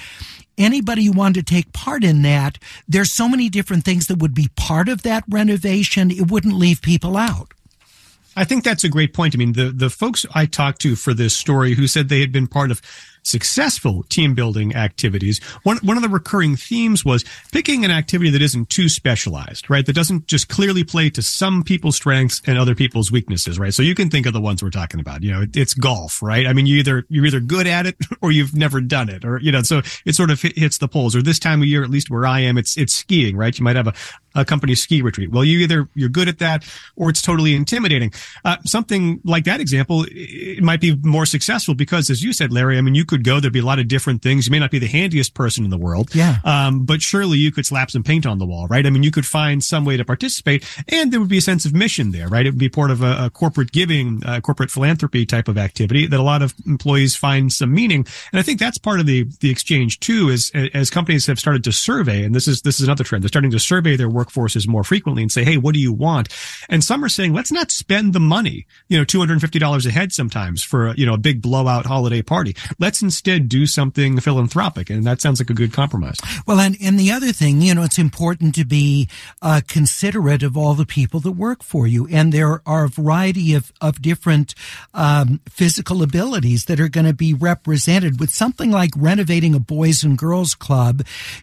anybody who wanted to take part in that, there's so many different things that would be part of that renovation. It wouldn't leave people out. I think that's a great point. I mean, the, the folks I talked to for this story who said they had been part of successful team building activities, one, one of the recurring themes was picking an activity that isn't too specialized, right? That doesn't just clearly play to some people's strengths and other people's weaknesses, right? So you can think of the ones we're talking about. You know, it, it's golf, right? I mean, you either, you're either good at it or you've never done it or, you know, so it sort of hits the poles or this time of year, at least where I am, it's, it's skiing, right? You might have a, a company ski retreat. Well, you either you're good at that or it's totally intimidating. Uh, something like that example, it might be more successful because, as you said, Larry, I mean, you could go. There'd be a lot of different things. You may not be the handiest person in the world, yeah, um, but surely you could slap some paint on the wall, right? I mean, you could find some way to participate, and there would be a sense of mission there, right? It would be part of a, a corporate giving, uh, corporate philanthropy type of activity that a lot of employees find some meaning. And I think that's part of the the exchange too. Is as companies have started to survey, and this is this is another trend. They're starting to survey their work workforces more frequently and say, Hey, what do you want? And some are saying, let's not spend the money, you know, $250 a head sometimes for, you know, a big blowout holiday party. Let's instead do something philanthropic. And that sounds like a good compromise. Well, and, and the other thing, you know, it's important to be uh, considerate of all the people that work for you. And there are a variety of, of different um, physical abilities that are going to be represented with something like renovating a boys and girls club.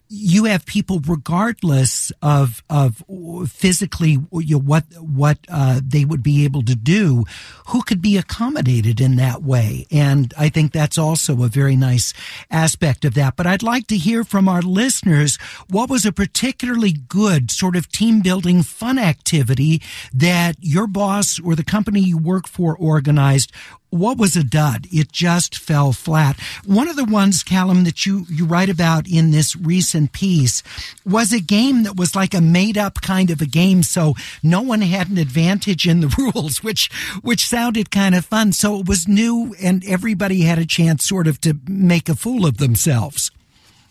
You have people regardless of, of physically you know, what what uh, they would be able to do, who could be accommodated in that way. And I think that's also a very nice aspect of that. But I'd like to hear from our listeners what was a particularly good sort of team building fun activity that your boss or the company you work for organized what was a dud? It just fell flat. One of the ones, Callum, that you, you write about in this recent piece was a game that was like a made up kind of a game. So no one had an advantage in the rules, which, which sounded kind of fun. So it was new and everybody had a chance sort of to make a fool of themselves.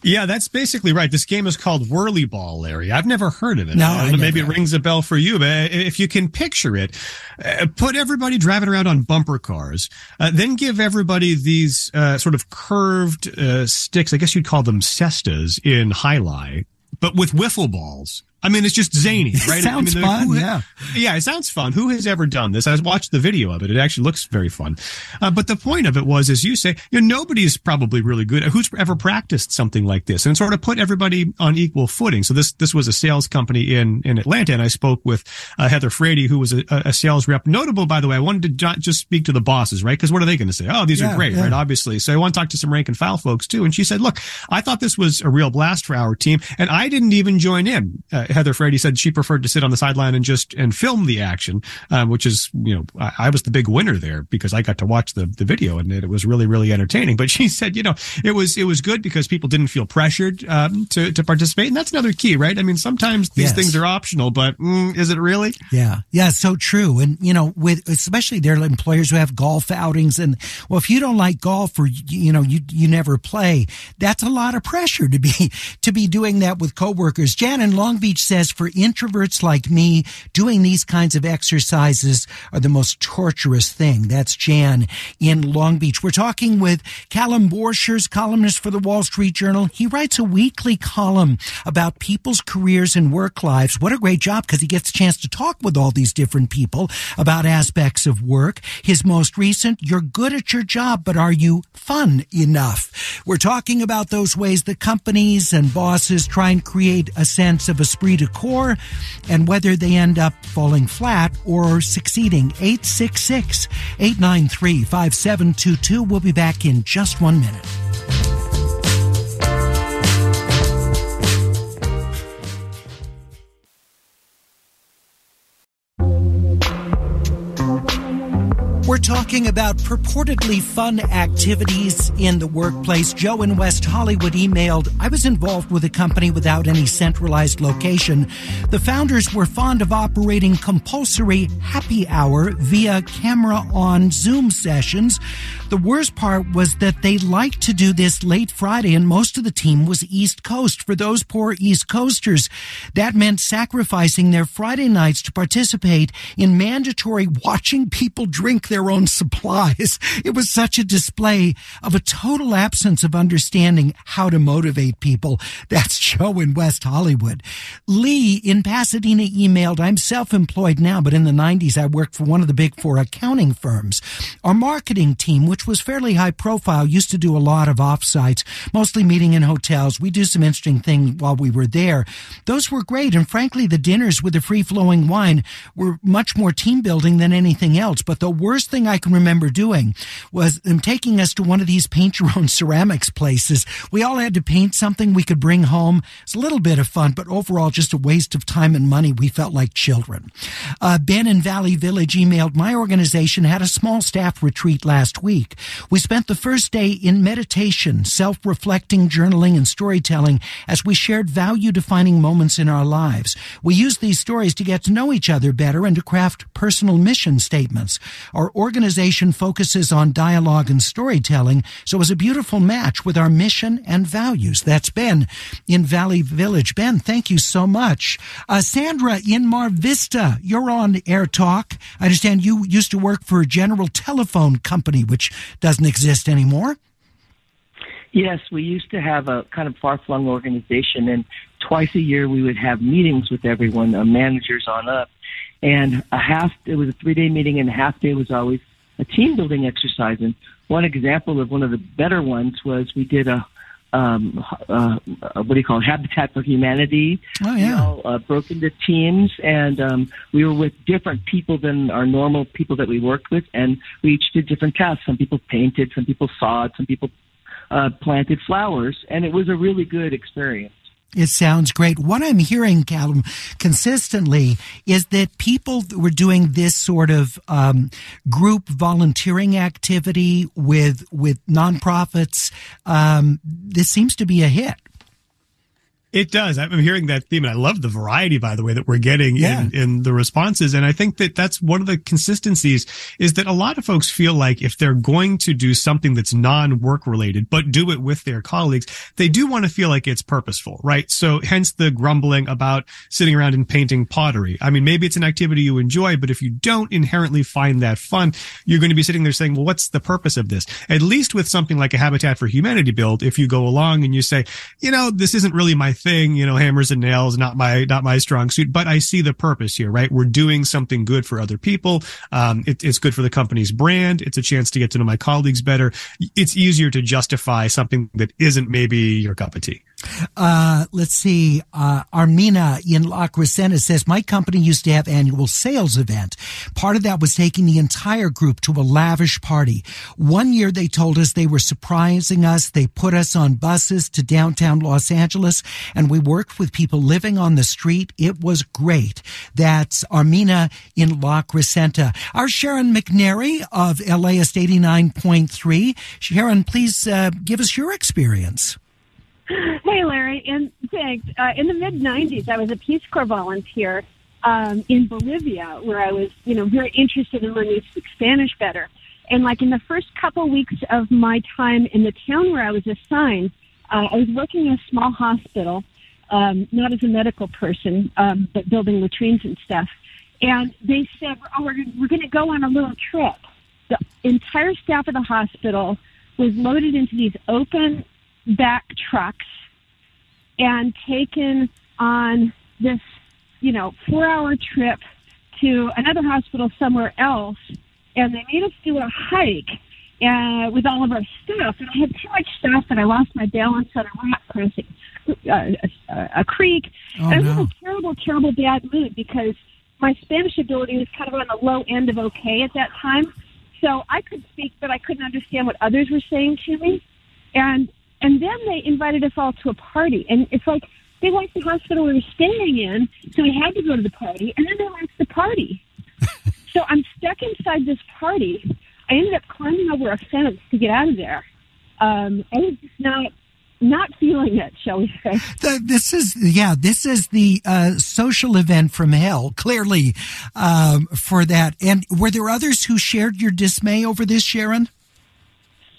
Yeah, that's basically right. This game is called Whirly Ball, Larry. I've never heard of it. No, maybe it rings a bell for you, but if you can picture it, uh, put everybody driving around on bumper cars, uh, then give everybody these uh, sort of curved uh, sticks. I guess you'd call them cestas in jai alai, but with wiffle balls. I mean, it's just zany, right? sounds I mean, fun. Who, yeah. Yeah, it sounds fun. Who has ever done this? I watched the video of it. It actually looks very fun. Uh, but the point of it was, as you say, you know, nobody's probably really good. Who's ever practiced something like this and sort of put everybody on equal footing? So this, this was a sales company in, in Atlanta. And I spoke with uh, Heather Frady, who was a, a, sales rep. Notable, by the way, I wanted to just speak to the bosses, right? Because what are they going to say? Oh, these yeah, are great, yeah. right? Obviously. So I want to talk to some rank and file folks too. And she said, look, I thought this was a real blast for our team. And I didn't even join in. Uh, Heather Frady said she preferred to sit on the sideline and just and film the action, uh, which is you know I, I, was the big winner there because I got to watch the the video and it, was really really entertaining. But she said you know it was it was good because people didn't feel pressured um, to to participate, and that's another key, right? I mean sometimes these yes. things are optional, but mm, is it really? Yeah, yeah, so true. And you know with especially there are employers who have golf outings, and well if you don't like golf or you know you you never play, that's a lot of pressure to be to be doing that with coworkers. Jan in Long Beach Says for introverts like me, doing these kinds of exercises are the most torturous thing. That's Jan in Long Beach. We're talking with Callum Borchers, columnist for the Wall Street Journal. He writes a weekly column about people's careers and work lives. What a great job because he gets a chance to talk with all these different people about aspects of work. His most recent, you're good at your job, but are you fun enough? We're talking about those ways that companies and bosses try and create a sense of esprit de corps and whether they end up falling flat or succeeding. 866 893 5722. We'll be back in just one minute. We're talking about purportedly fun activities in the workplace. Joe in West Hollywood emailed, I was involved with a company without any centralized location. The founders were fond of operating compulsory happy hour via camera on Zoom sessions. The worst part was that they liked to do this late Friday and most of the team was East Coast. For those poor East Coasters, that meant sacrificing their Friday nights to participate in mandatory watching people drink their own supplies. It was such a display of a total absence of understanding how to motivate people. That's Joe in West Hollywood. Lee in Pasadena emailed, I'm self-employed now, but in the 90s I worked for one of the big four accounting firms. Our marketing team, which was fairly high profile, used to do a lot of offsites, mostly meeting in hotels. We do some interesting things while we were there. Those were great. And frankly, the dinners with the free flowing wine were much more team building than anything else. But the worst thing I can remember doing was them taking us to one of these paint your own ceramics places. We all had to paint something we could bring home. It's a little bit of fun, but overall just a waste of time and money. We felt like children. Uh, ben in Valley Village emailed, my organization had a small staff retreat last week. We spent the first day in meditation, self-reflecting, journaling, and storytelling as we shared value defining moments in our lives. We used these stories to get to know each other better and to craft personal mission statements. Our organization focuses on dialogue and storytelling, so it was a beautiful match with our mission and values. That's Ben in Valley Village. Ben, thank you so much. Uh, Sandra in Mar Vista, you're on Air Talk. I understand you used to work for a General Telephone Company, which doesn't exist anymore. Yes, we used to have a kind of far flung organization, and twice a year we would have meetings with everyone, uh, managers on up. And a half, it was a three day meeting, and a half day was always a team building exercise. And one example of one of the better ones was we did a, um, uh, what do you call it? Habitat for Humanity. Oh, yeah. We all uh, broke into teams, and um, we were with different people than our normal people that we worked with, and we each did different tasks. Some people painted, some people sawed, some people uh, planted flowers, and it was a really good experience. It sounds great. What I'm hearing, Callum, consistently is that people were doing this sort of um, group volunteering activity with with nonprofits. Um, this seems to be a hit. It does. I'm hearing that theme, and I love the variety, by the way, that we're getting Yeah. in, in the responses. And I think that that's one of the consistencies is that a lot of folks feel like if they're going to do something that's non-work related, but do it with their colleagues, they do want to feel like it's purposeful, right? So hence the grumbling about sitting around and painting pottery. I mean, maybe it's an activity you enjoy, but if you don't inherently find that fun, you're going to be sitting there saying, well, what's the purpose of this? At least with something like a Habitat for Humanity build, if you go along and you say, you know, this isn't really my thing, you know, hammers and nails, not my, not my strong suit, but I see the purpose here, right? We're doing something good for other people. Um, it, it's good for the company's brand. It's a chance to get to know my colleagues better. It's easier to justify something that isn't maybe your cup of tea. Uh, let's see. Uh, Armina in La Crescenta says, my company used to have annual sales event. Part of that was taking the entire group to a lavish party. One year they told us they were surprising us. They put us on buses to downtown Los Angeles and we worked with people living on the street. It was great. That's Armina in La Crescenta. Our Sharon McNary of LAist 89.3. Sharon, please uh, give us your experience. Hey, Larry. In thanks. Uh, in the mid '90s, I was a Peace Corps volunteer um, in Bolivia, where I was, you know, very interested in learning to speak Spanish better. And like in the first couple weeks of my time in the town where I was assigned, uh, I was working in a small hospital um, not as a medical person, um, but building latrines and stuff. And they said, "Oh, we're, we're going to go on a little trip." The entire staff of the hospital was loaded into these open back trucks and taken on this, you know, four-hour trip to another hospital somewhere else. And they made us do a hike uh, with all of our stuff. And I had too much stuff that I lost my balance on a rock crossing uh, a, a creek. Oh, and I was no. in a terrible, terrible bad mood because my Spanish ability was kind of on the low end of okay at that time. So I could speak, but I couldn't understand what others were saying to me. And and then they invited us all to a party, and it's like they liked the hospital we were staying in, so we had to go to the party, and then they liked the party. so I'm stuck inside this party. I ended up climbing over a fence to get out of there. Um, I was just not not feeling it, shall we say? The, this is yeah, this is the uh, social event from hell. Clearly, um, for that. And were there others who shared your dismay over this, Sharon?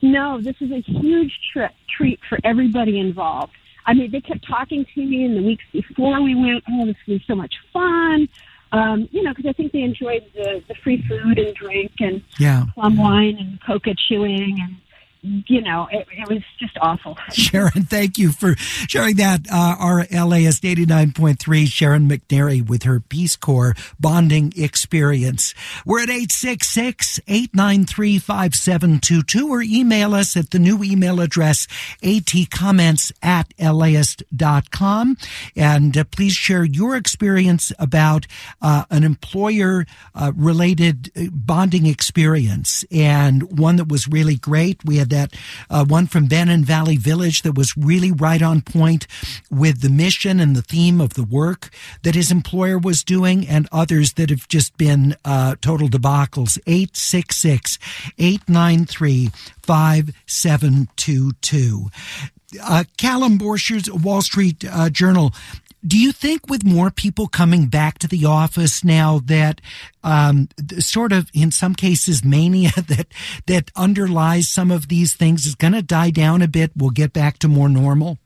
No, this is a huge tri- treat for everybody involved. I mean, they kept talking to me in the weeks before we went. Oh, this was so much fun. Um, you know, because I think they enjoyed the, the free food and drink and Yeah. plum wine and coca chewing and you know, it, it was just awful. Sharon, thank you for sharing that. Uh, our LAist 89.3, Sharon McNary with her Peace Corps bonding experience. We're at 866-893-5722 or email us at the new email address, atcomments at LAist.com. And uh, please share your experience about uh, an employer uh, related uh, bonding experience and one that was really great. We had that uh, one from Ben in Valley Village that was really right on point with the mission and the theme of the work that his employer was doing, and others that have just been uh, total debacles. 866 893 5722. Uh, Callum Borchers, Wall Street uh, Journal. Do you think with more people coming back to the office now that um, sort of in some cases mania that that underlies some of these things is going to die down a bit? We'll get back to more normal.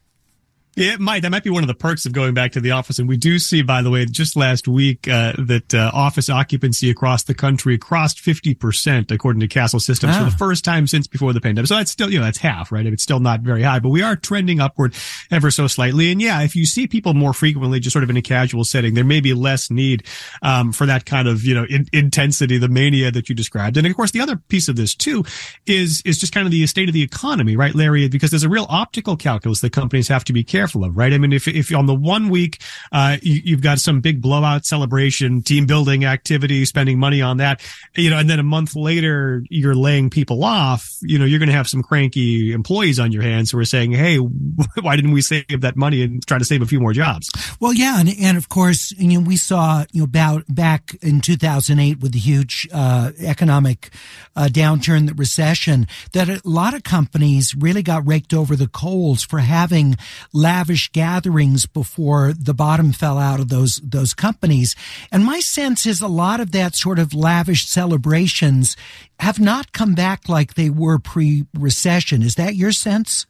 Yeah, it might. That might be one of the perks of going back to the office. And we do see, by the way, just last week, uh, that uh, office occupancy across the country crossed 50%, according to Kastle Systems, for Ah. the first time since before the pandemic. So that's still, you know, that's half, right? It's still not very high, but we are trending upward ever so slightly. And yeah, if you see people more frequently, just sort of in a casual setting, there may be less need um, for that kind of, you know, in- intensity, the mania that you described. And of course, the other piece of this too is is just kind of the state of the economy, right, Larry? Because there's a real optical calculus that companies have to be careful of, right? I mean, if if on the one week uh, you, you've got some big blowout celebration, team building activity, spending money on that, you know, and then a month later you're laying people off, you know, you're going to have some cranky employees on your hands who are saying, "Hey, why didn't we save that money and try to save a few more jobs?" Well, yeah, and, and of course, you know, we saw you know about back in 2008 with the huge uh, economic uh, downturn, the recession, that a lot of companies really got raked over the coals for having lavish gatherings before the bottom fell out of those those companies. And my sense is a lot of that sort of lavish celebrations have not come back like they were pre-recession. Is that your sense?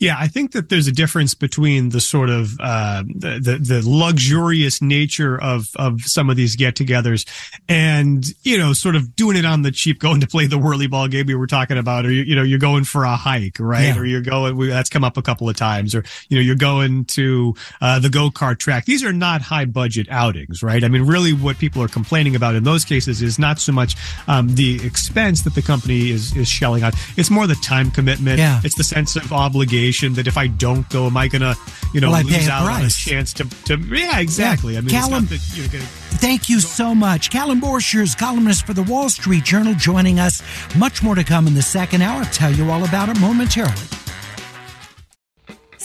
Yeah, I think that there's a difference between the sort of uh, the, the the luxurious nature of of some of these get-togethers, and you know, sort of doing it on the cheap, going to play the whirly ball game we were talking about, or you, you know, you're going for a hike, right? Yeah. Or you're going. we- That's come up a couple of times, or you know, you're going to uh, the go kart track. These are not high budget outings, right? I mean, really, what people are complaining about in those cases is not so much um, the expense that the company is is shelling out. It's more the time commitment. Yeah. It's the sense of obligation that if I don't go, am I gonna, you know, pay lose out on a chance to, to yeah, exactly. I mean, Callum- it's you're gonna. Thank you so much. Callum Borchers, columnist for the Wall Street Journal, joining us. Much more to come in the second hour. I'll tell you all about it momentarily.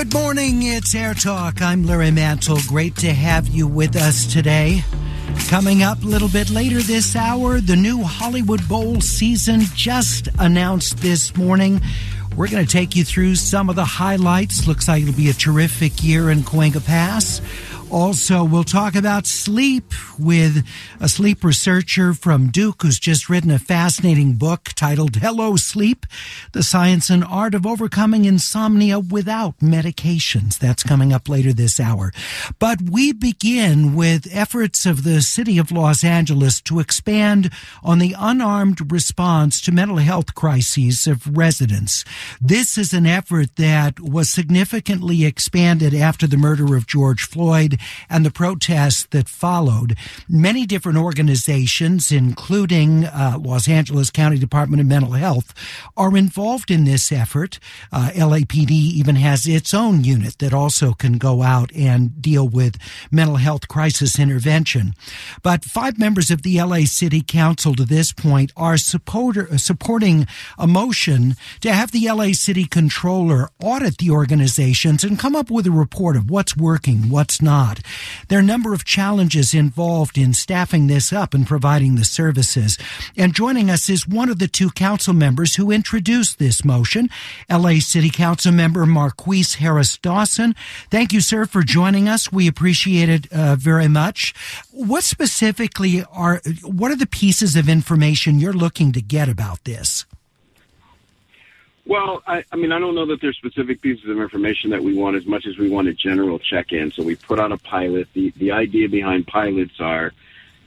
Good morning, it's Air Talk. I'm Larry Mantle. Great to have you with us today. Coming up a little bit later this hour, the new Hollywood Bowl season just announced this morning. We're going to take you through some of the highlights. Looks like it'll be a terrific year in Cahuenga Pass. Also, we'll talk about sleep with a sleep researcher from Duke who's just written a fascinating book titled Hello Sleep The Science and Art of Overcoming Insomnia Without Medications. That's coming up later this hour. But we begin with efforts of the city of Los Angeles to expand on the unarmed response to mental health crises of residents. This is an effort that was significantly expanded after the murder of George Floyd and the protests that followed. Many different organizations, including uh, Los Angeles County Department of Mental Health, are involved in this effort. Uh, LAPD even has its own unit that also can go out and deal with mental health crisis intervention. But five members of the LA City Council to this point are supporter, supporting a motion to have the LA City Controller audit the organizations and come up with a report of what's working, what's not not. There are a number of challenges involved in staffing this up and providing the services. And joining us is one of the two council members who introduced this motion, LA City Council member Marqueece Harris Dawson. Thank you, sir, for joining us. We appreciate it uh, very much. What specifically are, what are the pieces of information you're looking to get about this? Well, I, I mean, I don't know that there's specific pieces of information that we want as much as we want a general check-in. So we put out a pilot. The the idea behind pilots are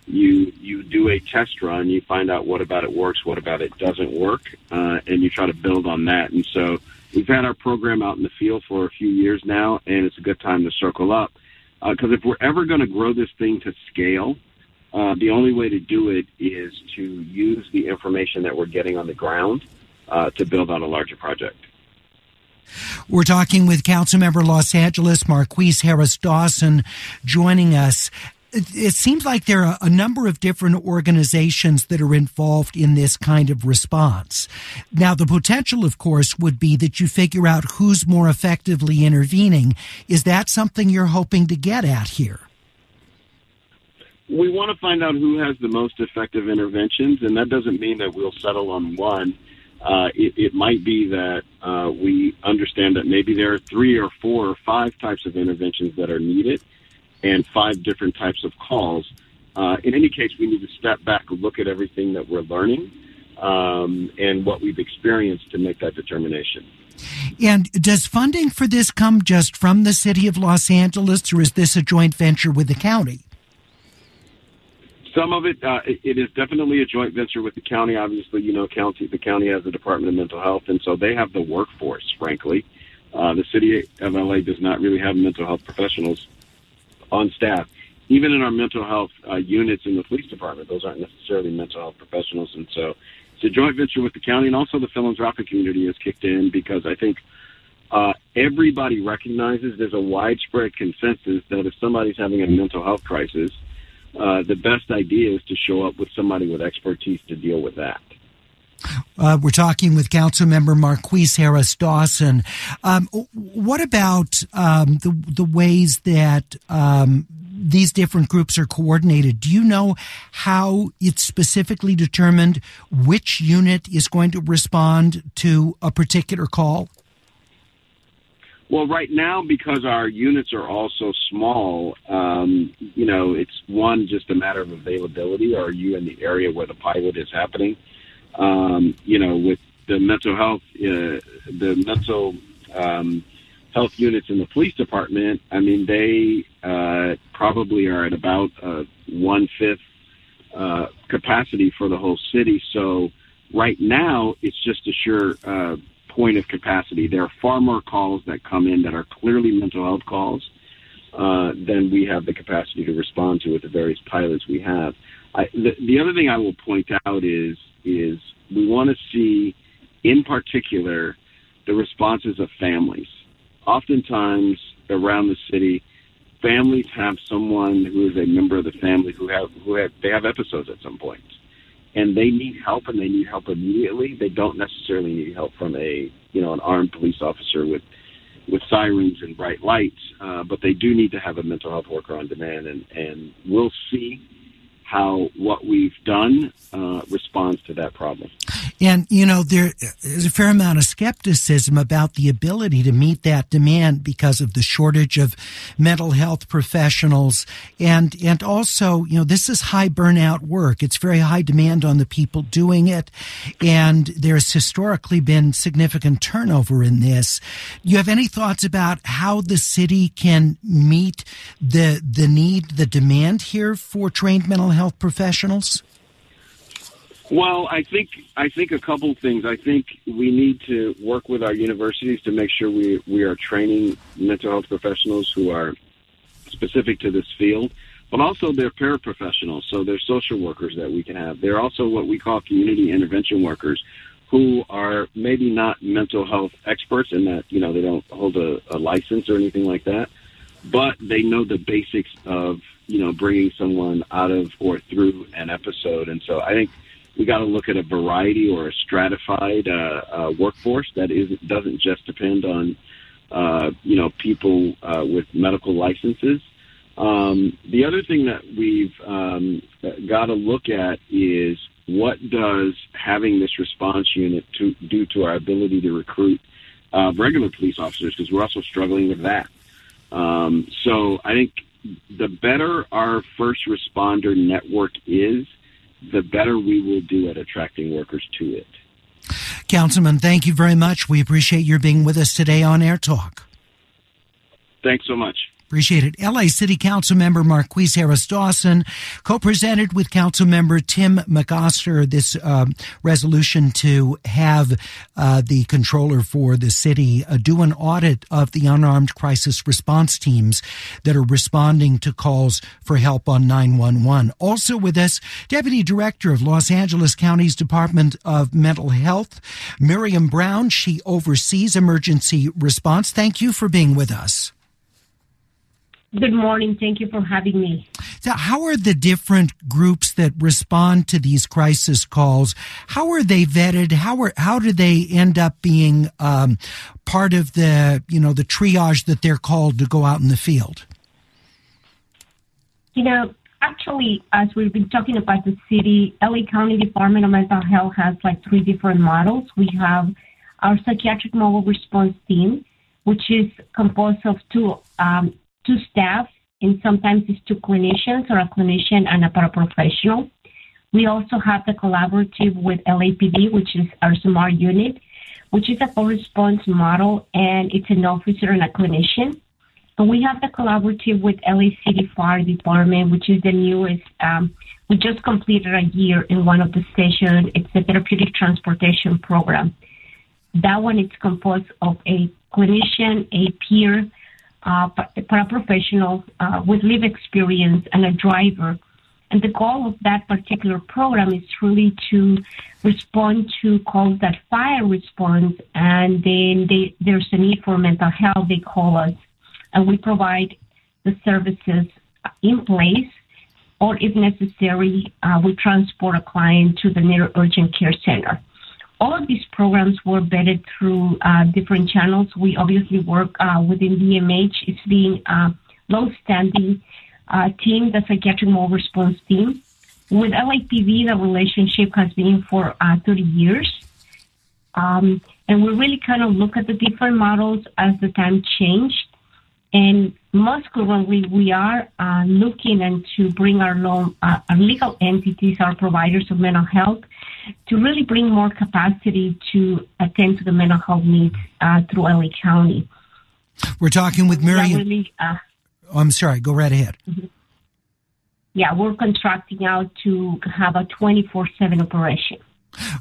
you you do a test run, you find out what about it works, what about it doesn't work, uh, and you try to build on that. And so we've had our program out in the field for a few years now, and it's a good time to circle up because uh, if we're ever going to grow this thing to scale, uh, the only way to do it is to use the information that we're getting on the ground uh, to build on a larger project. We're talking with Councilmember Los Angeles Marqueece Harris Dawson joining us. It, seems like there are a number of different organizations that are involved in this kind of response. Now, the potential, of course, would be that you figure out who's more effectively intervening. Is that something you're hoping to get at here? We want to find out who has the most effective interventions, and that doesn't mean that we'll settle on one uh, it, it, might be that uh, we understand that maybe there are three or four or five types of interventions that are needed and five different types of calls. Uh, in any case, we need to step back look at everything that we're learning um, and what we've experienced to make that determination. And does funding for this come just from the city of Los Angeles, or is this a joint venture with the county? Some of it, uh, it is definitely a joint venture with the county. Obviously, you know, county the county has the Department of Mental Health, and so they have the workforce. Frankly, uh, the city of LA does not really have mental health professionals on staff. Even in our mental health uh, units in the police department, those aren't necessarily mental health professionals, and so it's a joint venture with the county, and also the philanthropic community has kicked in because I think uh, everybody recognizes there's a widespread consensus that if somebody's having a mental health crisis uh, the best idea is to show up with somebody with expertise to deal with that. Uh, we're talking with Council Member Marqueece Harris Dawson. Um, what about um, the the ways that um, these different groups are coordinated? Do you know how it's specifically determined which unit is going to respond to a particular call? Well, right now, because our units are all so small, um, you know, it's one just a matter of availability. Are you in the area where the pilot is happening? Um, you know, with the mental health, uh, the mental um, health units in the police department, I mean, they uh, probably are at about uh, one fifth uh, capacity for the whole city. So Right now, it's just a sure uh, point of capacity. There are far more calls that come in that are clearly mental health calls uh, than we have the capacity to respond to with the various pilots we have. I, the, the other thing I will point out is is we want to see, in particular, the responses of families. Oftentimes around the city, families have someone who is a member of the family who have who have they have episodes at some point, and they need help and they need help immediately. They don't necessarily need help from a you know an armed police officer with with sirens and bright lights, uh, but they do need to have a mental health worker on demand, and and we'll see how what we've done uh, responds to that problem. And, you know, there is a fair amount of skepticism about the ability to meet that demand because of the shortage of mental health professionals. And, and also, you know, this is high burnout work. It's very high demand on the people doing it. And there's historically been significant turnover in this. Do You have any thoughts about how the city can meet the, the need, the demand here for trained mental health professionals? Well, I think I think a couple things. I think we need to work with our universities to make sure we we are training mental health professionals who are specific to this field, but also they're paraprofessionals. So they're social workers that we can have. They're also what we call community intervention workers, who are maybe not mental health experts in that you know they don't hold a, a license or anything like that, but they know the basics of you know bringing someone out of or through an episode. And so I think we got to look at a variety or a stratified uh, uh, workforce that is doesn't just depend on uh, you know people uh, with medical licenses. Um, the other thing that we've um, got to look at is what does having this response unit to, do to our ability to recruit uh, regular police officers because we're also struggling with that. Um, so I think the better our first responder network is, the better we will do at attracting workers to it. Councilman, thank you very much. We appreciate your being with us today on Air Talk. Thanks so much. Appreciate it. LA City Council member Marqueece Harris Dawson co-presented with Council member Tim McOsker this um, resolution to have uh, the controller for the city uh, do an audit of the unarmed crisis response teams that are responding to calls for help on 911. Also with us, Deputy Director of Los Angeles County's Department of Mental Health, Miriam Brown. She oversees emergency response. Thank you for being with us. Good morning. Thank you for having me. So how are the different groups that respond to these crisis calls? How are they vetted? How are how do they end up being um, part of the you know the triage that they're called to go out in the field? You know, actually, as we've been talking about the city, LA County Department of Mental Health has like three different models. We have our psychiatric mobile response team, which is composed of two um, two staff, and sometimes it's two clinicians or a clinician and a paraprofessional. We also have the collaborative with LAPD, which is our SMART unit, which is a co-response model, and it's an officer and a clinician. But we have the collaborative with LA City Fire Department, which is the newest. Um, we just completed a year in one of the stations. It's the therapeutic transportation program. That one is composed of a clinician, a peer, uh, paraprofessionals uh, with live experience and a driver. And the goal of that particular program is really to respond to calls that fire response, and then they, there's a need for mental health. They call us, and we provide the services in place, or if necessary, uh, we transport a client to the near urgent care center all of these programs were vetted through uh, different channels. We obviously work uh, within DMH. It's being a long-standing uh, team, the Psychiatric Mobile Response Team. With LAPD, the relationship has been for uh, 30 years. Um, and we really kind of look at the different models as the time changed. And most currently, we are uh, looking and to bring our, loan, uh, our legal entities, our providers of mental health, to really bring more capacity to attend to the mental health needs uh, through LA County. We're talking with Miriam. Really, uh, oh, I'm sorry. Go right ahead. Mm-hmm. Yeah, we're contracting out to have a 24/7 operation.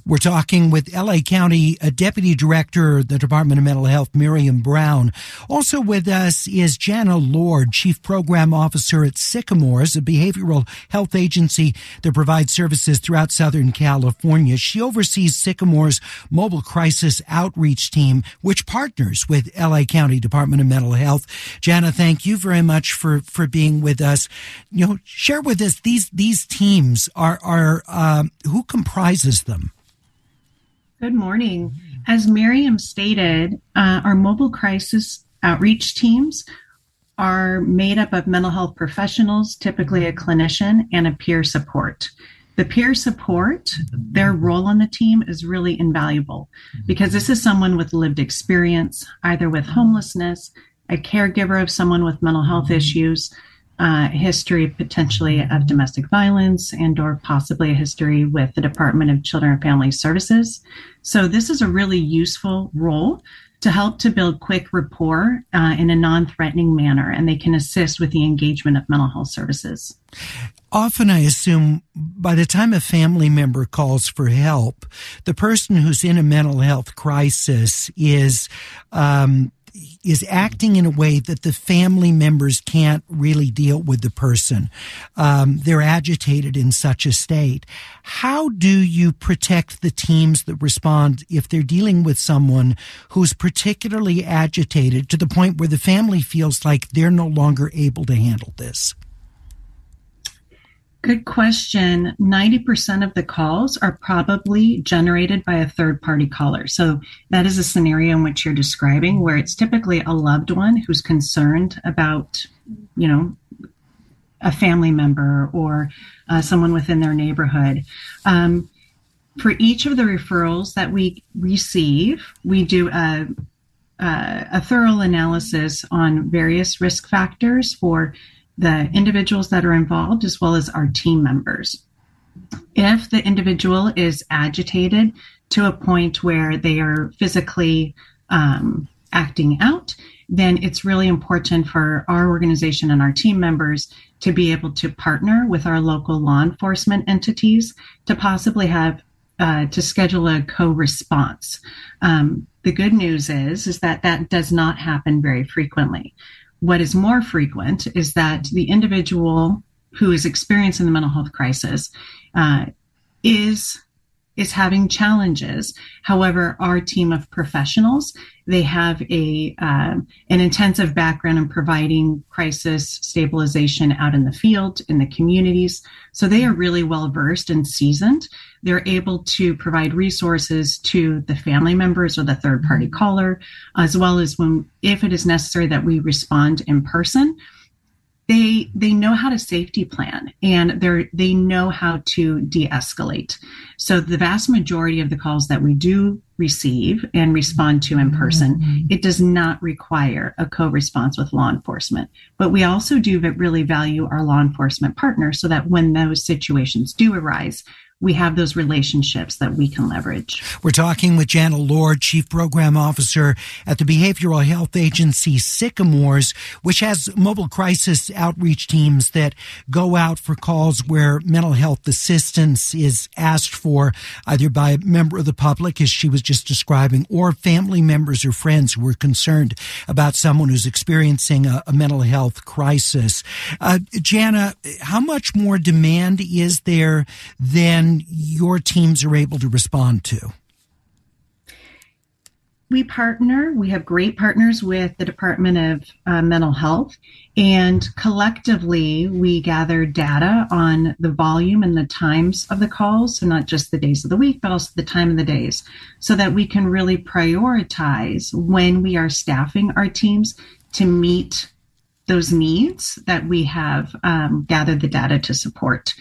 We're talking with LA County uh, Deputy Director, the Department of Mental Health, Miriam Brown. Also with us is Jana Lord, Chief Program Officer at Sycamores, a behavioral health agency that provides services throughout Southern California. She oversees Sycamore's mobile crisis outreach team, which partners with LA County Department of Mental Health. Jana, thank you very much for, for being with us. You know, share with us these, these teams are, are, um, who comprises them? Good morning. As Miriam stated, uh, our mobile crisis outreach teams are made up of mental health professionals, typically a clinician, and a peer support. The peer support, their role on the team is really invaluable because this is someone with lived experience, either with homelessness, a caregiver of someone with mental health issues, uh, history potentially of domestic violence and or possibly a history with the department of children and family services. So this is a really useful role to help to build quick rapport uh, in a non-threatening manner and they can assist with the engagement of mental health services. Often I assume by the time a family member calls for help, the person who's in a mental health crisis is um, is acting in a way that the family members can't really deal with the person. Um, they're agitated in such a state. How do you protect the teams that respond if they're dealing with someone who's particularly agitated to the point where the family feels like they're no longer able to handle this? Good question. 90% of the calls are probably generated by a third party caller. So that is a scenario in which you're describing where it's typically a loved one who's concerned about, you know, a family member or uh, someone within their neighborhood. Um, for each of the referrals that we receive, we do a, a, a thorough analysis on various risk factors for the individuals that are involved as well as our team members. If the individual is agitated to a point where they are physically um, acting out, then it's really important for our organization and our team members to be able to partner with our local law enforcement entities to possibly have uh, to schedule a co-response. Um, the good news is is that that does not happen very frequently what is more frequent is that the individual who is experiencing the mental health crisis uh, is is having challenges. However, our team of professionals they have a uh, an intensive background in providing crisis stabilization out in the field in the communities, so they are really well versed and seasoned. They're able to provide resources to the family members or the third party caller, as well as when if it is necessary that we respond in person they they know how to safety plan and they they know how to de-escalate so the vast majority of the calls that we do receive and respond to in person mm-hmm. it does not require a co-response with law enforcement but we also do really value our law enforcement partners so that when those situations do arise we have those relationships that we can leverage. We're talking with Jana Lord, Chief Program Officer at the behavioral health agency Sycamores, which has mobile crisis outreach teams that go out for calls where mental health assistance is asked for either by a member of the public, as she was just describing, or family members or friends who are concerned about someone who's experiencing a, a mental health crisis. Uh, Jana, how much more demand is there than your teams are able to respond to? We partner, we have great partners with the Department of uh, Mental Health, and collectively we gather data on the volume and the times of the calls. So, not just the days of the week, but also the time of the days, so that we can really prioritize when we are staffing our teams to meet those needs that we have um, gathered the data to support.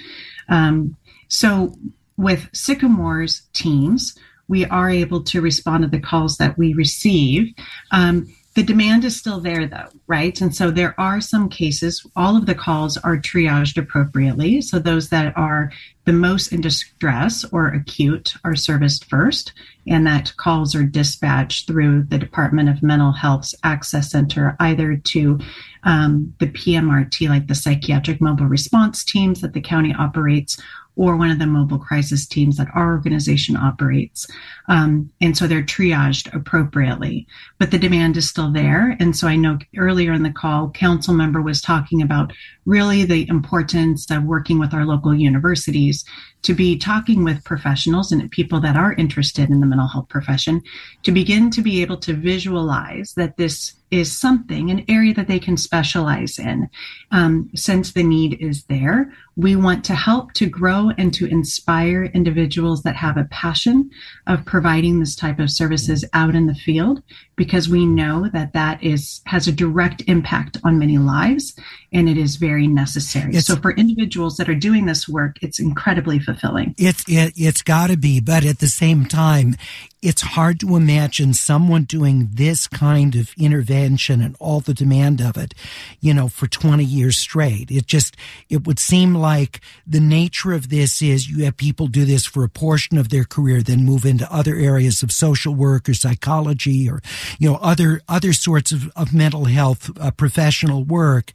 Um, so with Sycamore's teams, we are able to respond to the calls that we receive. Um, the demand is still there though, right? And so there are some cases, all of the calls are triaged appropriately. So those that are the most in distress or acute are serviced first, and that calls are dispatched through the Department of Mental Health's Access Center, either to um, the PMRT, like the psychiatric mobile response teams that the county operates, or one of the mobile crisis teams that our organization operates. Um, and so they're triaged appropriately, but the demand is still there. And so I know earlier in the call, council member was talking about really the importance of working with our local universities to be talking with professionals and people that are interested in the mental health profession to begin to be able to visualize that this is something, an area that they can specialize in. Um, since the need is there, we want to help to grow and to inspire individuals that have a passion of providing this type of services out in the field because we know that that is has a direct impact on many lives and it is very necessary. It's- so for individuals that are doing this work, it's incredibly fulfilling. It's it, it's got to be, but at the same time, it's hard to imagine someone doing this kind of intervention and all the demand of it, you know, for 20 years straight. It just it would seem like the nature of this is you have people do this for a portion of their career, then move into other areas of social work or psychology or you know other other sorts of, of mental health uh, professional work.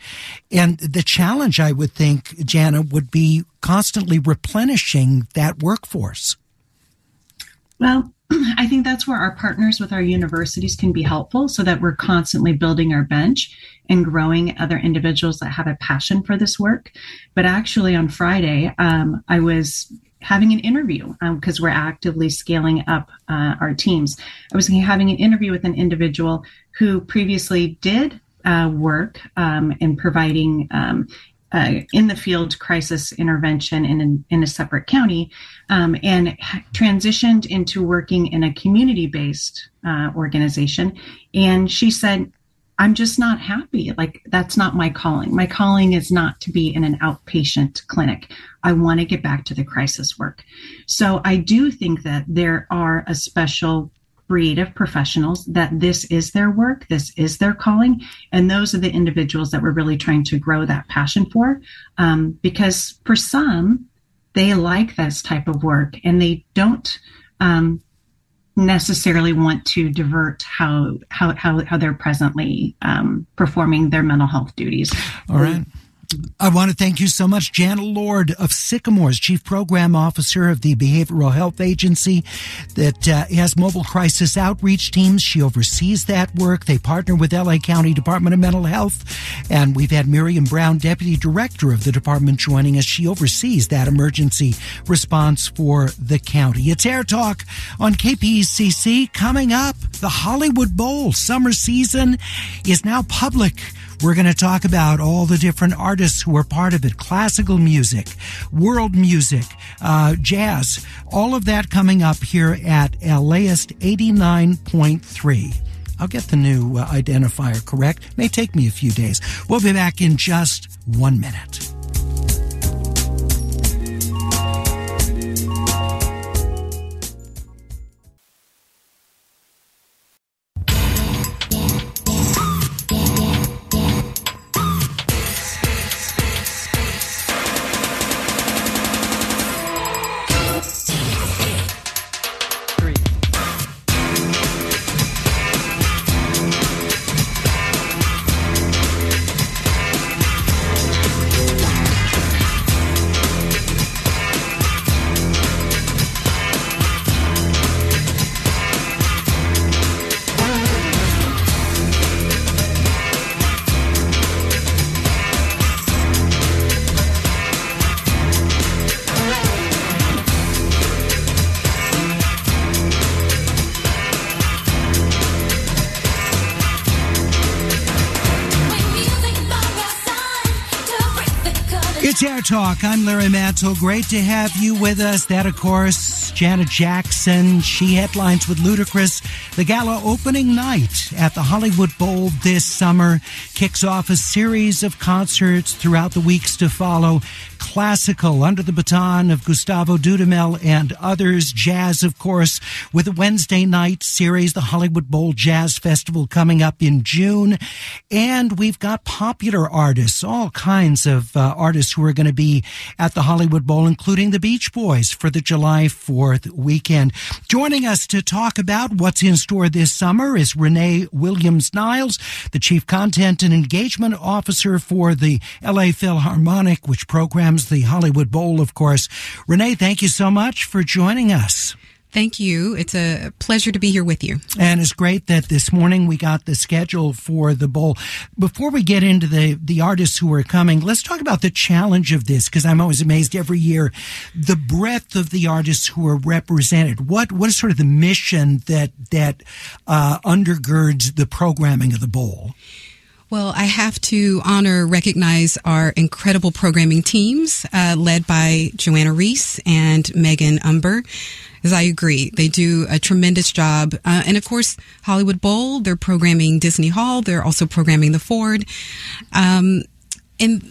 And the challenge, I would think, Jana, would be constantly replenishing that workforce. Well, I think that's where our partners with our universities can be helpful so that we're constantly building our bench and growing other individuals that have a passion for this work. But actually, on Friday, um, I was having an interview because um, we're actively scaling up uh, our teams. I was having an interview with an individual who previously did uh, work um, in providing um, uh, in the field crisis intervention in, in, in a separate county um, and transitioned into working in a community based uh, organization. And she said, I'm just not happy. Like, that's not my calling. My calling is not to be in an outpatient clinic. I want to get back to the crisis work. So, I do think that there are a special breed of professionals that this is their work, this is their calling, and those are the individuals that we're really trying to grow that passion for. Um, because for some, they like this type of work and they don't um, necessarily want to divert how how how, how they're presently um, performing their mental health duties. All right. I want to thank you so much, Jana Lord of Sycamores, Chief Program Officer of the Behavioral Health Agency that uh, has mobile crisis outreach teams. She oversees that work. They partner with LA County Department of Mental Health. And we've had Miriam Brown, Deputy Director of the department, joining us. She oversees that emergency response for the county. It's Air Talk on KPCC. Coming up, the Hollywood Bowl summer season is now public. We're going to talk about all the different artists who are part of it classical music, world music, uh, jazz, all of that coming up here at LAist 89.3. I'll get the new uh, identifier correct. May take me a few days. We'll be back in just one minute. Talk. I'm Larry Mantle. Great to have you with us. That, of course, Janet Jackson. She headlines with Ludacris. The gala opening night at the Hollywood Bowl this summer kicks off a series of concerts throughout the weeks to follow. Classical under the baton of Gustavo Dudamel and others. Jazz, of course, with a Wednesday night series, the Hollywood Bowl Jazz Festival coming up in June. And we've got popular artists, all kinds of uh, artists who are going to be at the Hollywood Bowl, including the Beach Boys for the July 4th 4th weekend. Joining us to talk about what's in store this summer is Renee Williams Niles, the Chief Content and Engagement Officer for the LA Philharmonic, which programs the Hollywood Bowl, of course. Renee, thank you so much for joining us. Thank you. It's a pleasure to be here with you. And it's great that this morning we got the schedule for the bowl. Before we get into the, the artists who are coming, let's talk about the challenge of this because I'm always amazed every year the breadth of the artists who are represented. What what is sort of the mission that that uh, undergirds the programming of the bowl? Well, I have to honor, recognize our incredible programming teams, uh, led by Joanna Reese and Megan Umber. As I agree, they do a tremendous job. Uh, and of course, Hollywood Bowl, they're programming Disney Hall. They're also programming the Ford. Um, and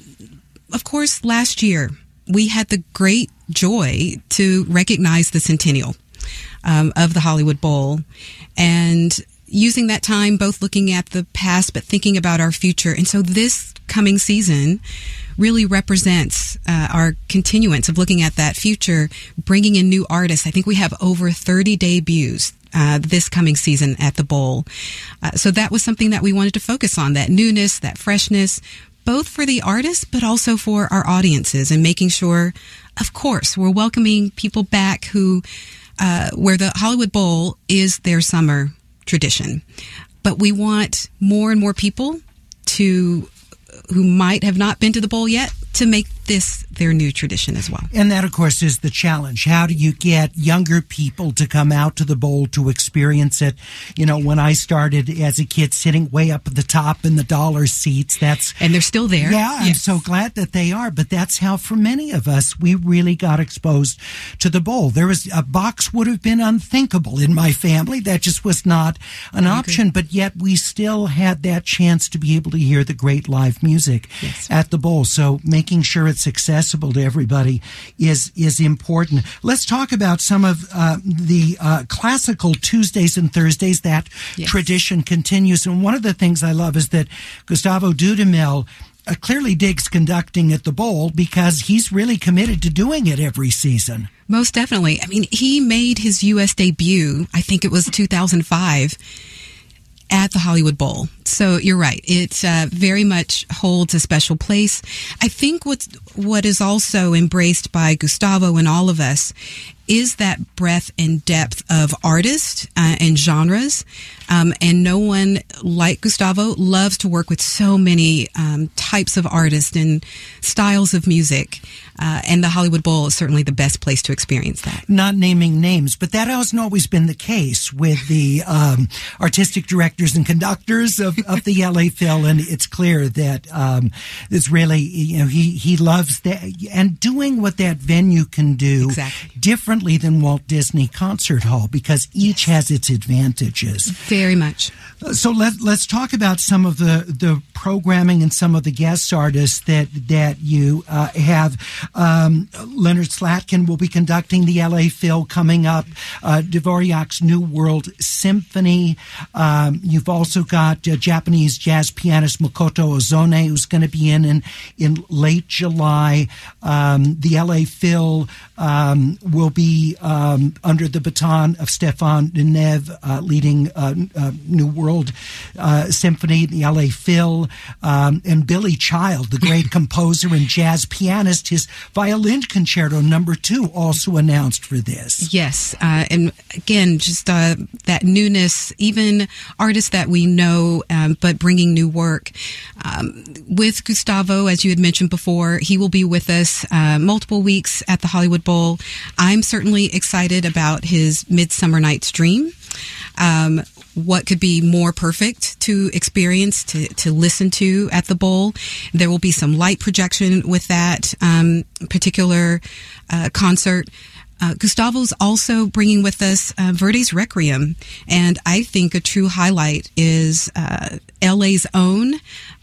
of course, last year, we had the great joy to recognize the centennial um, of the Hollywood Bowl. And using that time both looking at the past but thinking about our future. And so this coming season really represents uh, our continuance of looking at that future, bringing in new artists. I think we have over 30 debuts uh, this coming season at the Bowl. Uh, so that was something that we wanted to focus on that newness, that freshness, both for the artists, but also for our audiences and making sure, of course, we're welcoming people back who, uh, where the Hollywood Bowl is their summer tradition. But we want more and more people to who might have not been to the bowl yet to make this their new tradition as well. And that, of course, is the challenge. How do you get younger people to come out to the bowl to experience it? You know, when I started as a kid sitting way up at the top in the dollar seats, that's. And they're still there. Yeah, I'm so glad that they are. But that's how, for many of us, we really got exposed to the bowl. There was a box would have been unthinkable in my family. That just was not an option. But yet we still had that chance to be able to hear the great live music yes. at the bowl. So making sure it's accessible to everybody is is important. Let's talk about some of uh, the uh, classical Tuesdays and Thursdays. That Yes. tradition continues, and one of the things I love is that Gustavo Dudamel. Uh, clearly digs conducting at the bowl because he's really committed to doing it every season. Most definitely. I mean, he made his U.S. debut, I think it was 2005, at the Hollywood Bowl. So you're right. It uh, very much holds a special place. I think what's, what is also embraced by Gustavo and all of us is that breadth and depth of artists uh, and genres. Um, and no one like Gustavo loves to work with so many um, types of artists and styles of music. Uh, and the Hollywood Bowl is certainly the best place to experience that. Not naming names, but that hasn't always been the case with the um, artistic directors and conductors of, of the LA Phil, and it's clear that um, it's really you know he he loves that and doing what that venue can do Exactly. differently than Walt Disney Concert Hall because each has its advantages. Very much. So let let's talk about some of the the programming and some of the guest artists that that you uh, have. Um, Leonard Slatkin will be conducting the LA Phil coming up. Uh, Dvorak's New World Symphony. Um, you've also got uh, Japanese jazz pianist Makoto Ozone, who's going to be in in, in late July. Um, the LA Phil um, will be um, under the baton of Stéphane Denève, uh, leading uh, uh, New World uh, Symphony, the LA Phil, um, and Billy Childs, the great composer and jazz pianist. His violin concerto number two also announced for this. Yes, uh, and again, just uh, that newness, even artists that we know, um, but bringing new work. Um, with Gustavo, as you had mentioned before, he will be with us uh, multiple weeks at the Hollywood Bowl. I'm certainly excited about his Midsummer Night's Dream. Um, what could be more perfect to experience to, to listen to at the bowl. There will be some light projection with that um, particular uh, concert. Uh, Gustavo's also bringing with us uh, Verdi's Requiem, and I think a true highlight is uh, LA's own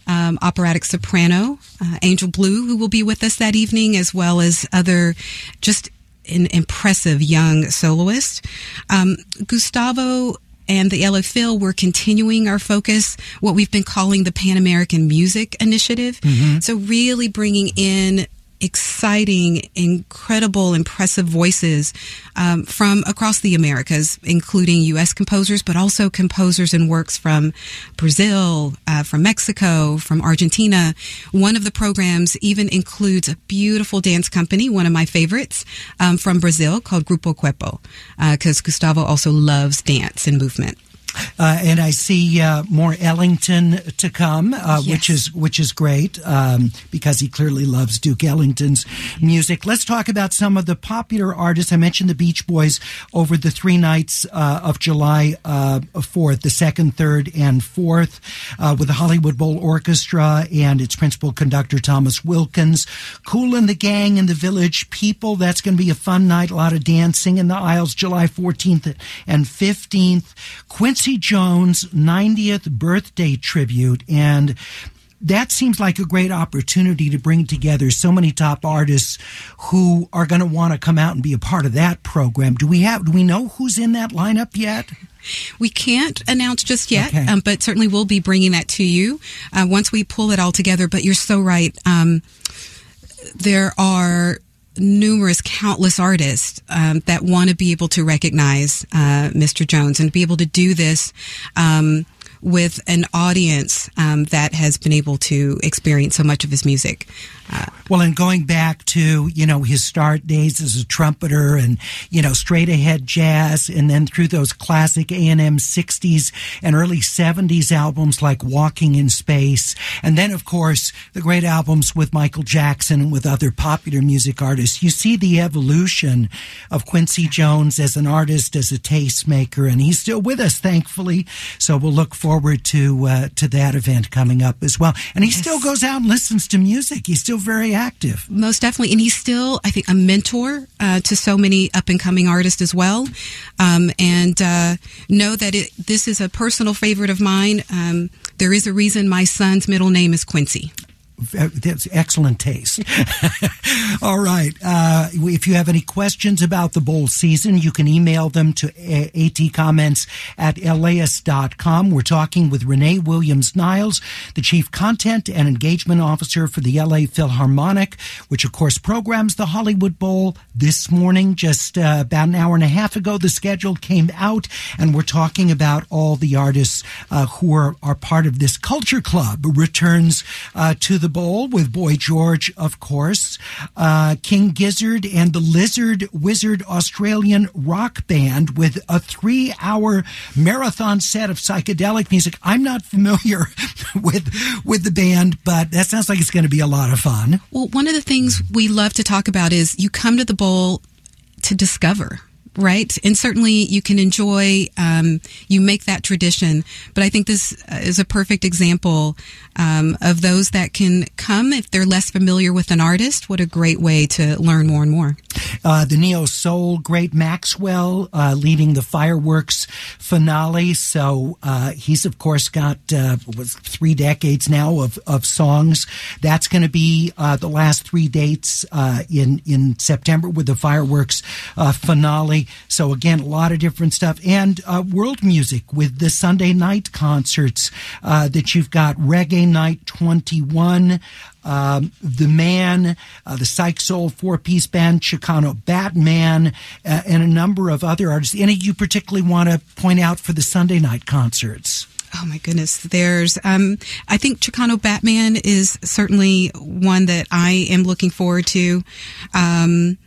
um, operatic soprano, uh, Angel Blue, who will be with us that evening, as well as other just an impressive young soloist. Um, Gustavo and the Phil, we're continuing our focus, what we've been calling the Pan American Music Initiative. Mhm. So, really bringing in exciting, incredible, impressive voices um, from across the Americas, including U.S. composers, but also composers and works from Brazil, uh, from Mexico, from Argentina. One of the programs even includes a beautiful dance company, one of my favorites, um, from Brazil called Grupo Corpo, because uh, Gustavo also loves dance and movement. Uh, and I see uh, more Ellington to come, uh, Yes. which is which is great um, because he clearly loves Duke Ellington's music. Let's talk about some of the popular artists. I mentioned the Beach Boys over the three nights uh, of July uh, fourth, the second, third, and fourth, uh, with the Hollywood Bowl Orchestra and its principal conductor Thomas Wilkins. Kool and the Gang and the Village People. That's going to be a fun night. A lot of dancing in the aisles. July fourteenth and fifteenth. Quincy Jones' 90th birthday tribute. And that seems like a great opportunity to bring together so many top artists who are going to want to come out and be a part of that program. Do we have, do we know who's in that lineup yet? We can't announce just yet, Okay. um, but certainly we'll be bringing that to you uh, once we pull it all together. But you're so right. Um, there are numerous, countless artists um, that want to be able to recognize uh, Mr. Jones and be able to do this. Um, with an audience um, that has been able to experience so much of his music. Uh, Well, and going back to, you know, his start days as a trumpeter and, you know, straight ahead jazz and then through those classic A&M 60s and early 70s albums like Walking in Space. And then, of course, the great albums with Michael Jackson and with other popular music artists. You see the evolution of Quincy Jones as an artist, as a tastemaker, and he's still with us, thankfully. So we'll look forward to, uh, to that event coming up as well. And he still goes out and listens to music. He's still very active. Most definitely. And he's still, I think, a mentor uh, to so many up and coming artists as well. Um, and uh, know that it, this is a personal favorite of mine. Um, there is a reason my son's middle name is Quincy. That's excellent taste. All right. Uh, if you have any questions about the bowl season, you can email them to atcomments at laist.com. We're talking with Renee Williams Niles, the Chief Content and Engagement Officer for the LA Philharmonic, which of course programs the Hollywood Bowl this morning. Just uh, about an hour and a half ago, the schedule came out, and we're talking about all the artists uh, who are, are part of this culture club. Returns uh, to the bowl with Boy George, of course, uh, King Gizzard, and the Lizard Wizard Australian rock band with a three hour marathon set of psychedelic music. I'm not familiar with with the band, but that sounds like it's going to be a lot of fun. Well, one of the things we love to talk about is you come to the bowl to discover. Right. And certainly you can enjoy, um, you make that tradition. But I think this uh, is a perfect example um, of those that can come if they're less familiar with an artist. What a great way to learn more and more. Uh, the neo soul great Maxwell uh, leading the fireworks finale. So uh, he's of course got uh, three decades now of, of songs. That's going to be uh, the last three dates in in September with the fireworks uh, So again, a lot of different stuff and uh, world music with the Sunday night concerts uh, that you've got Reggae Night Twenty One um, the Man, uh, the Psych Soul four piece band, Chicano Batman, uh, and a number of other artists. Any you particularly want to point out for the Sunday night concerts? Oh my goodness. There's, um, I think Chicano Batman is certainly one that I am looking forward to. Um,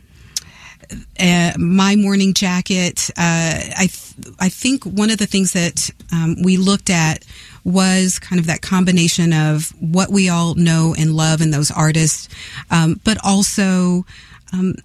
uh, my morning jacket. Uh, I th- I think one of the things that um, we looked at was kind of that combination of what we all know and love in those artists, um, but also. Um,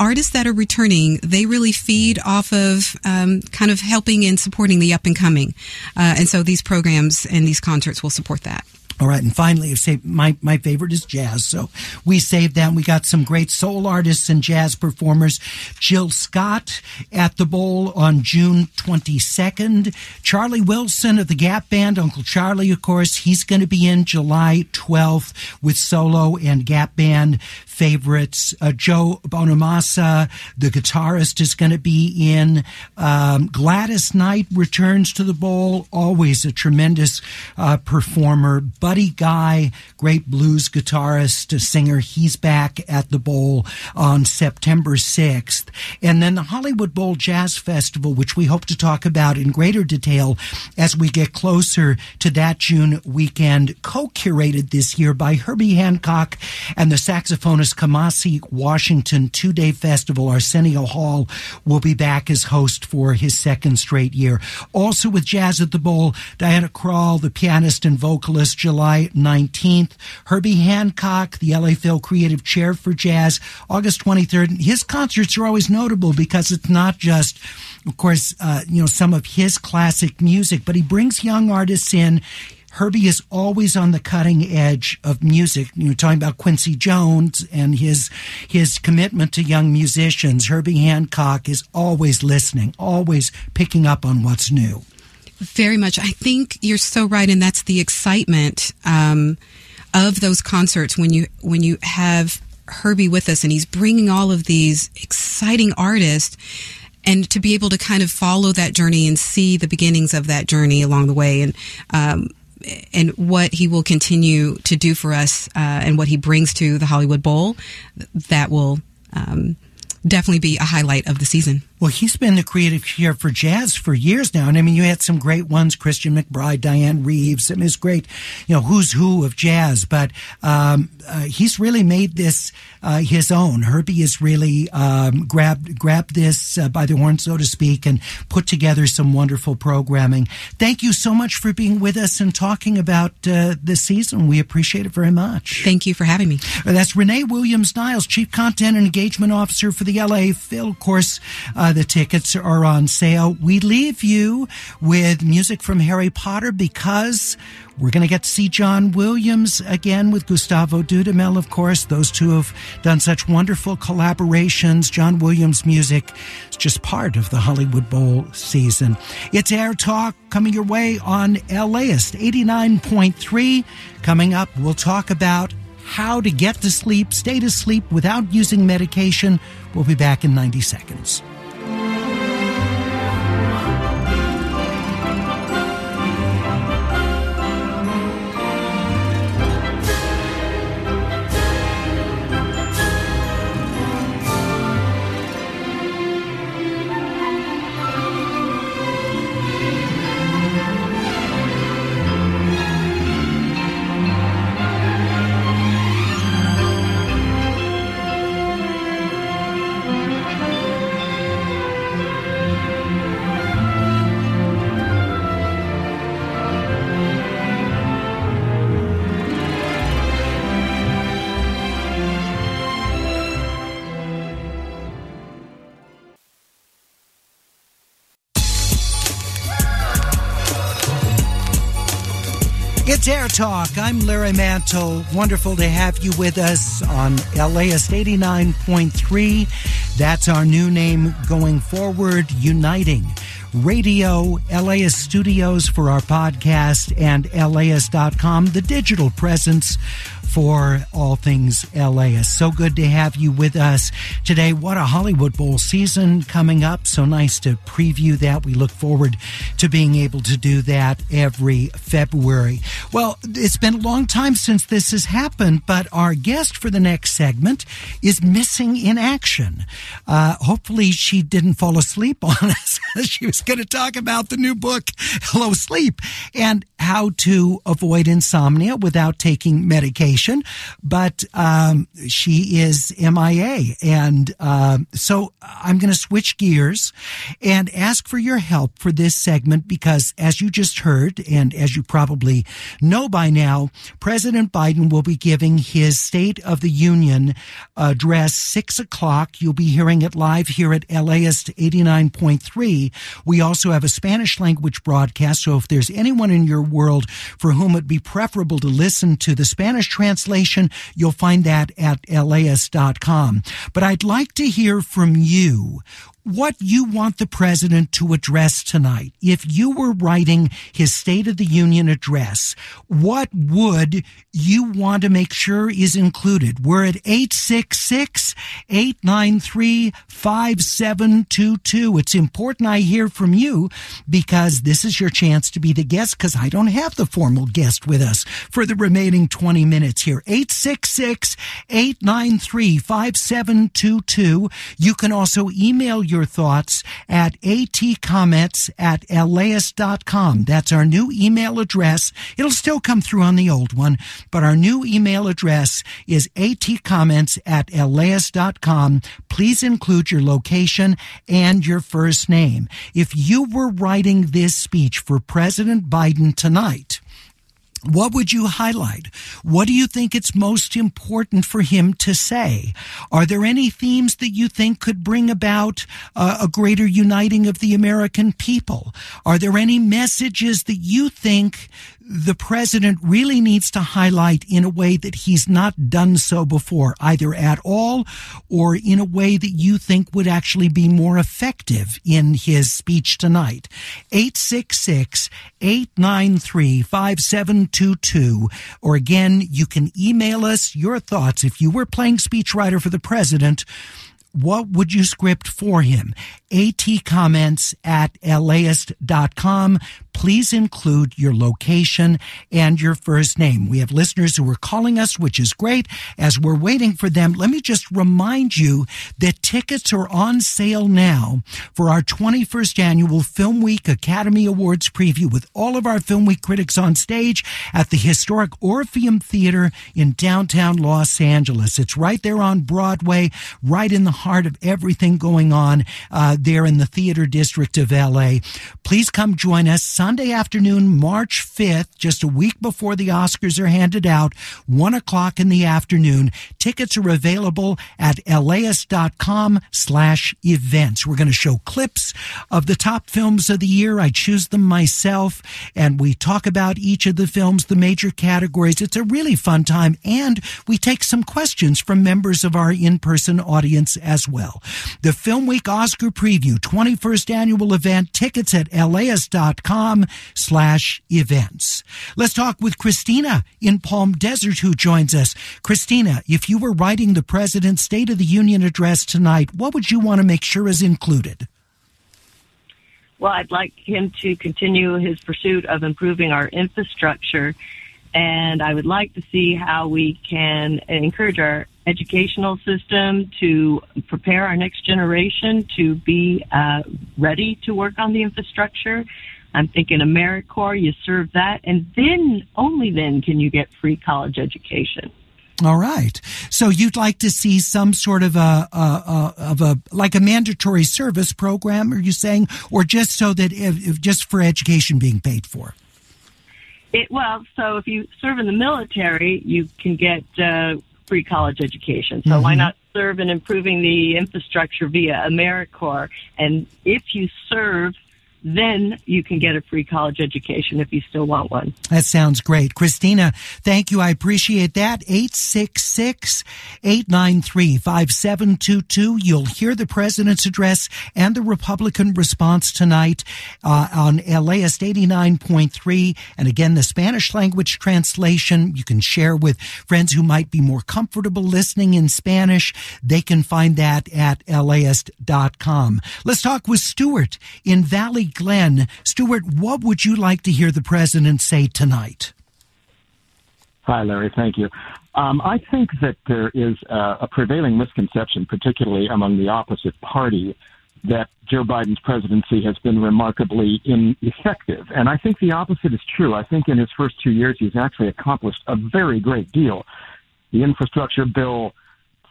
Artists that are returning, they really feed off of um, kind of helping and supporting the up and coming, uh, and so these programs and these concerts will support that. All right, and finally, say my my favorite is jazz, so we saved that. We got some great soul artists and jazz performers. Jill Scott at the Bowl on June twenty second. Charlie Wilson of the Gap Band, Uncle Charlie, of course, he's going to be in July twelfth with solo and Gap Band favorites. Uh, Joe Bonamassa, the guitarist, is going to be in. Um, Gladys Knight returns to the bowl, always a tremendous uh, performer. Buddy Guy, great blues guitarist, singer. He's back at the Bowl on September 6th. And then the Hollywood Bowl Jazz Festival, which we hope to talk about in greater detail as we get closer to that June weekend, co-curated this year by Herbie Hancock and the saxophonist Kamasi Washington two-day festival. Arsenio Hall will be back as host for his second straight year. Also with Jazz at the Bowl, Diana Krall, the pianist and vocalist, July 19th. Herbie Hancock, the LA Phil Creative Chair for Jazz, August 23rd. His concerts are always notable because it's not just of course, uh, you know, some of his classic music, but he brings young artists in. Herbie is always on the cutting edge of music. You're talking about Quincy Jones and his his commitment to young musicians. Herbie Hancock is always listening, always picking up on what's new. Very much. I think you're so right, and that's the excitement um, of those concerts when you when you have Herbie with us, and he's bringing all of these exciting artists and to be able to kind of follow that journey and see the beginnings of that journey along the way and um, and what he will continue to do for us uh, and what he brings to the Hollywood Bowl that will um, definitely be a highlight of the season. Well, he's been the creative chair for jazz for years now. And I mean, you had some great ones, Christian McBride, Dianne Reeves. I mean, it's great, you know, who's who of jazz, but, um, uh, he's really made this, uh, his own. Herbie has really, um, grabbed, grabbed this uh, by the horn, so to speak, and put together some wonderful programming. Thank you so much for being with us and talking about, uh, this season. We appreciate it very much. Thank you for having me. That's Renee Williams Niles, Chief Content and Engagement Officer for the LA Phil. Course, uh, the tickets are on sale. We leave you with music from Harry Potter because we're going to get to see John Williams again with Gustavo Dudamel, of course. Those two have done such wonderful collaborations. John Williams music is just part of the Hollywood Bowl season. It's Air Talk coming your way on LAist 89.3. Coming up, we'll talk about how to get to sleep, stay to sleep without using medication. We'll be back in 90 seconds. Talk. I'm Larry Mantle. Wonderful to have you with us on LAist 89.3. That's our new name going forward, Uniting Radio, LAist Studios for our podcast, and LAist.com, the digital presence for all things LAist. So good to have you with us today. What a Hollywood Bowl season coming up. So nice to preview that. We look forward to being able to do that every February. Well, it's been a long time since this has happened, but our guest for the next segment is missing in action. Uh, hopefully she didn't fall asleep on us. she was going to talk about the new book, Hello Sleep, and how to avoid insomnia without taking medication. But um, she is MIA. And uh, so I'm going to switch gears and ask for your help for this segment because, as you just heard, and as you probably know by now, President Biden will be giving his State of the Union address six o'clock. You'll be hearing it live here at LAist 89.3. We also have a Spanish language broadcast. So if there's anyone in your world for whom it'd be preferable to listen to the Spanish translation, you'll find that at laist.com. But I'd like to hear from you. What you want the president to address tonight. If you were writing his State of the Union address, what would you want to make sure is included? We're at 866 893 5722. It's important I hear from you because this is your chance to be the guest because I don't have the formal guest with us for the remaining 20 minutes here. 866 893 5722. You can also email your thoughts at atcomments at laist.com. That's our new email address. It'll still come through on the old one, but our new email address is atcomments at laist.com. Please include your location and your first name. If you were writing this speech for President Biden tonight, what would you highlight? What do you think it's most important for him to say? Are there any themes that you think could bring about uh, a greater uniting of the American people? Are there any messages that you think the president really needs to highlight in a way that he's not done so before, either at all or in a way that you think would actually be more effective in his speech tonight. 866 893 5722. Or again, you can email us your thoughts. If you were playing speechwriter for the president, what would you script for him? Atcomments at laist.com. Please include your location and your first name. We have listeners who are calling us, which is great. As we're waiting for them, let me just remind you that tickets are on sale now for our 21st annual Film Week Academy Awards preview with all of our Film Week critics on stage at the historic Orpheum Theater in downtown Los Angeles. It's right there on Broadway, right in the heart of everything going on. Uh, there in the theater district of LA. Please come join us Sunday afternoon, March 5th, just a week before the Oscars are handed out, one o'clock in the afternoon. Tickets are available at laist.com slash events. We're going to show clips of the top films of the year. I choose them myself and we talk about each of the films, the major categories. It's a really fun time and we take some questions from members of our in-person audience as well. The Film Week Oscar preview 21st annual event tickets at laist.com slash events. Let's talk with Christina in Palm Desert who joins us. Christina, if you were writing the President's State of the Union address tonight, what would you want to make sure is included? Well, I'd like him to continue his pursuit of improving our infrastructure, and I would like to see how we can encourage our educational system to prepare our next generation to be uh, ready to work on the infrastructure. I'm thinking AmeriCorps, you serve that, and then, only then, can you get free college education. All right. So you'd like to see some sort of a, a, a, of a like a mandatory service program? Are you saying, or just so that if, if just for education being paid for? It, well, so if you serve in the military, you can get uh, free college education. So mm-hmm. why not serve in improving the infrastructure via AmeriCorps? And if you serve then you can get a free college education if you still want one. That sounds great. Christina, thank you. I appreciate that. 866 893 5722. You'll hear the president's address and the Republican response tonight uh, on LAist 89.3. And again, the Spanish language translation you can share with friends who might be more comfortable listening in Spanish. They can find that at laist.com. Let's talk with Stuart in Valley Glen. Stuart, what would you like to hear the president say tonight? Hi, Larry. Thank you. Um, I think that there is a prevailing misconception, particularly among the opposite party, that Joe Biden's presidency has been remarkably ineffective. And I think the opposite is true. I think in his first two years, he's actually accomplished a very great deal. The infrastructure bill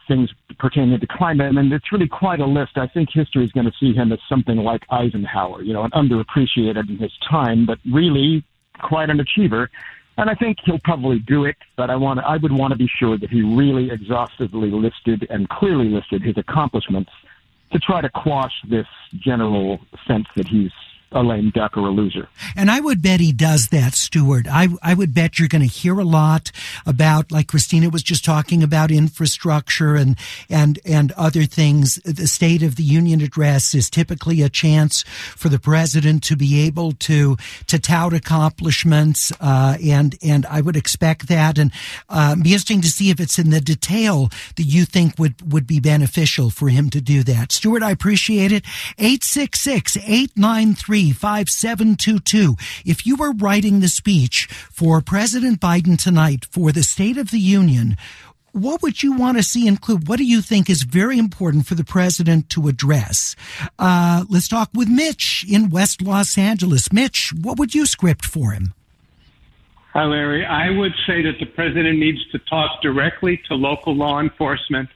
things pertaining to climate. And it's really quite a list. I think history is going to see him as something like Eisenhower, you know, an underappreciated in his time, but really quite an achiever. And I think he'll probably do it, but I want I would want to be sure that he really exhaustively listed and clearly listed his accomplishments to try to quash this general sense that he's a lame duck or a loser. And I would bet he does that, Stuart. I, I would bet you're going to hear a lot about, like Christina was just talking about infrastructure and, and, and other things. The State of the Union address is typically a chance for the president to be able to, to tout accomplishments. Uh, and, and I would expect that. And, uh, be interesting to see if it's in the detail that you think would, would be beneficial for him to do that. Stuart, I appreciate it. 866 893 5722. If you were writing the speech for President Biden tonight for the State of the Union, what would you want to see include? What do you think is very important for the president to address? Uh, let's talk with Mitch in West Los Angeles. Mitch, what would you script for him? Hi, Larry. I would say that the president needs to talk directly to local law enforcement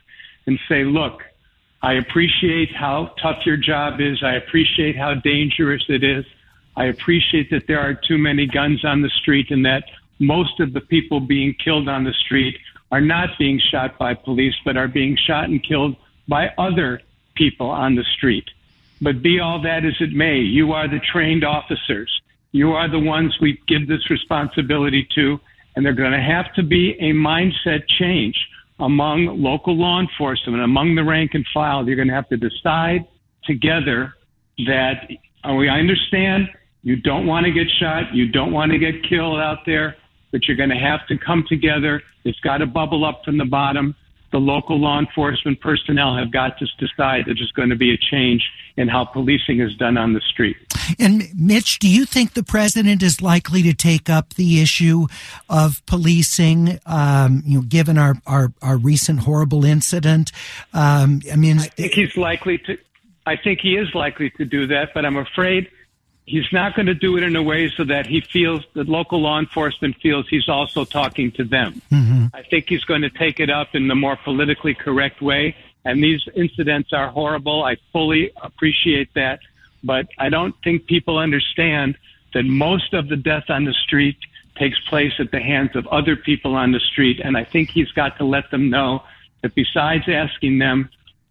and say, look, I appreciate how tough your job is. I appreciate how dangerous it is. I appreciate that there are too many guns on the street and that most of the people being killed on the street are not being shot by police, but are being shot and killed by other people on the street. But be all that as it may, you are the trained officers. You are the ones we give this responsibility to, and they're going to have to be a mindset change among local law enforcement, among the rank and file. You're going to have to decide together that we understand you don't want to get shot, you don't want to get killed out there, but you're going to have to come together. It's got to bubble up from the bottom the local law enforcement personnel have got to decide that there's going to be a change in how policing is done on the street. And Mitch, do you think the president is likely to take up the issue of policing? Um, you know, given our, our, our recent horrible incident, um, I mean, I think he's likely to. I think he is likely to do that, but I'm afraid he's not going to do it in a way so that he feels that local law enforcement feels he's also talking to them. Mm-hmm. I think he's going to take it up in the more politically correct way. And these incidents are horrible. I fully appreciate that. But I don't think people understand that most of the death on the street takes place at the hands of other people on the street. And I think he's got to let them know that besides asking them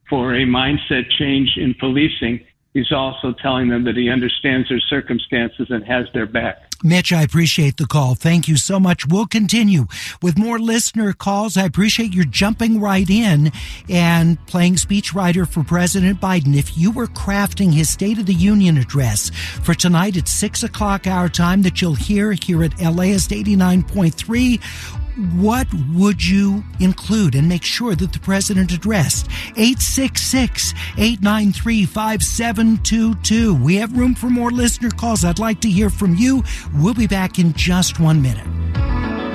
for a mindset change in policing, he's also telling them that he understands their circumstances and has their back. Mitch, I appreciate the call. Thank you so much. We'll continue with more listener calls. I appreciate your jumping right in and playing speechwriter for President Biden. If you were crafting his State of the Union address for tonight at six o'clock our time that you'll hear here at LAist 89.3, what would you include and make sure that the president addressed? 866 893 5722. We have room for more listener calls. I'd like to hear from you. We'll be back in just one minute.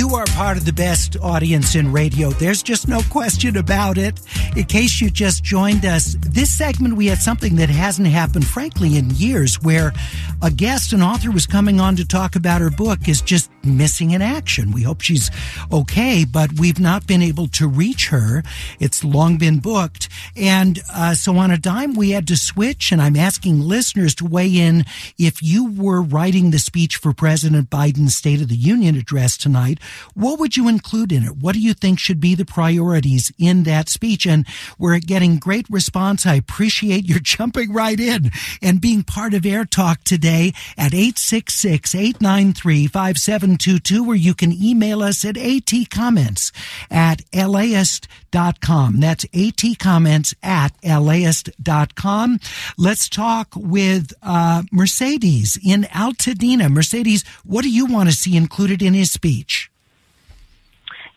You are part of the best audience in radio. There's just no question about it. In case you just joined us, this segment we had something that hasn't happened, frankly, in years where a guest, an author, was coming on to talk about her book is just missing in action. We hope she's okay, but we've not been able to reach her. It's long been booked. And uh, so on a dime, we had to switch. And I'm asking listeners to weigh in if you were writing the speech for President Biden's State of the Union address tonight what would you include in it? What do you think should be the priorities in that speech? And we're getting great response. I appreciate your jumping right in and being part of Air Talk today at 866-893-5722, where you can email us at atcomments at laist.com. That's atcomments at laist.com. Let's talk with uh, Mercedes in Altadena. Mercedes, what do you want to see included in his speech?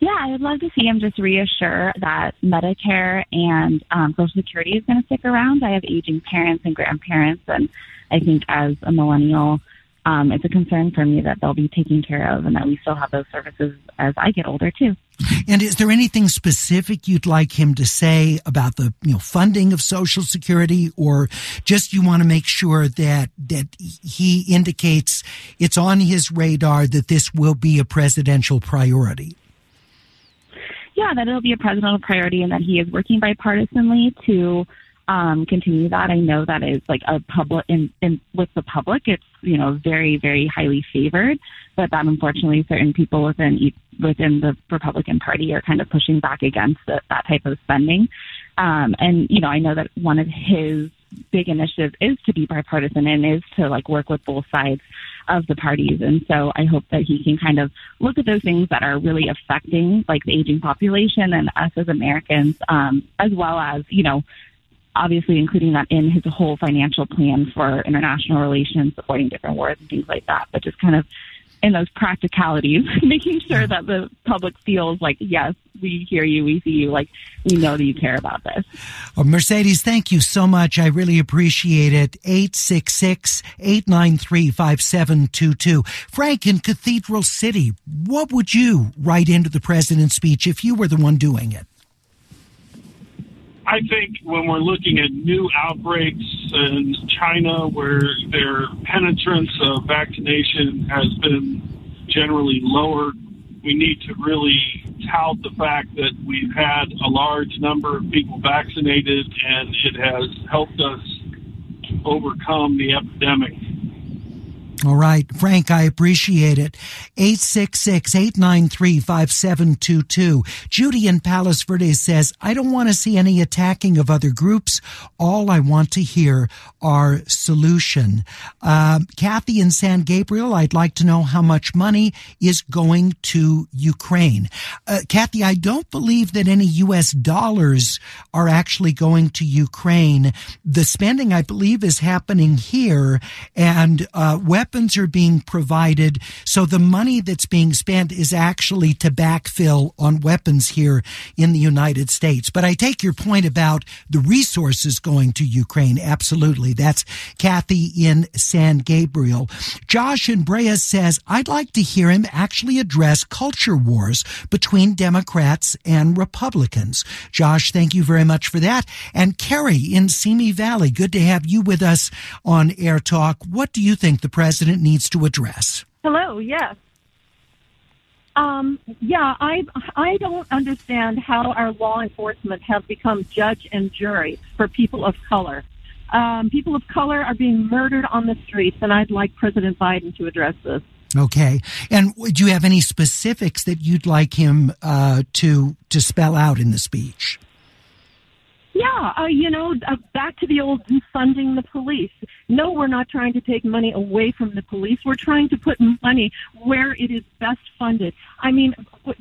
Yeah, I would love to see him just reassure that Medicare and um, Social Security is going to stick around. I have aging parents and grandparents, and I think as a millennial, um, it's a concern for me that they'll be taken care of and that we still have those services as I get older too. And is there anything specific you'd like him to say about the you know funding of Social Security, or just you want to make sure that that he indicates it's on his radar that this will be a presidential priority? Yeah, that it'll be a presidential priority and that he is working bipartisanly to um, continue that. I know that is like a public in, in with the public, it's you know very very highly favored, but that unfortunately certain people within within the Republican Party are kind of pushing back against the, that type of spending. Um, and you know, I know that one of his big initiatives is to be bipartisan and is to like work with both sides of the parties. And so I hope that he can kind of look at those things that are really affecting like the aging population and us as Americans, um, as well as, you know, obviously including that in his whole financial plan for international relations, supporting different wars and things like that, but just kind of in those practicalities, making sure that the public feels like, yes, we hear you, we see you, like we know that you care about this. Uh, Mercedes, thank you so much. I really appreciate it. 866-893-5722. Frank, in Cathedral City, what would you write into the president's speech if you were the one doing it? I think when we're looking at new outbreaks in China where their penetrance of vaccination has been generally lower, we need to really tout the fact that we've had a large number of people vaccinated and it has helped us overcome the epidemic. All right. Frank, I appreciate it. 866-893-5722. Judy in Palos Verdes says, I don't want to see any attacking of other groups. All I want to hear are solution. Uh, Kathy in San Gabriel, I'd like to know how much money is going to Ukraine. Uh, Kathy, I don't believe that any U.S. dollars are actually going to Ukraine. The spending, I believe, is happening here and, uh, weapons are being provided. So the money that's being spent is actually to backfill on weapons here in the United States. But I take your point about the resources going to Ukraine. Absolutely. That's Kathy in San Gabriel. Josh in Brea says, I'd like to hear him actually address culture wars between Democrats and Republicans. Josh, thank you very much for that. And Kerry in Simi Valley, good to have you with us on Air Talk. What do you think the president needs to address? Hello, yes. Um, yeah, I I don't understand how our law enforcement have become judge and jury for people of color. Um, people of color are being murdered on the streets, and I'd like President Biden to address this. Okay. And do you have any specifics that you'd like him uh, to to spell out in the speech? Yeah, uh, you know, uh, back to the old defunding the police. No, we're not trying to take money away from the police. We're trying to put money where it is best funded. I mean,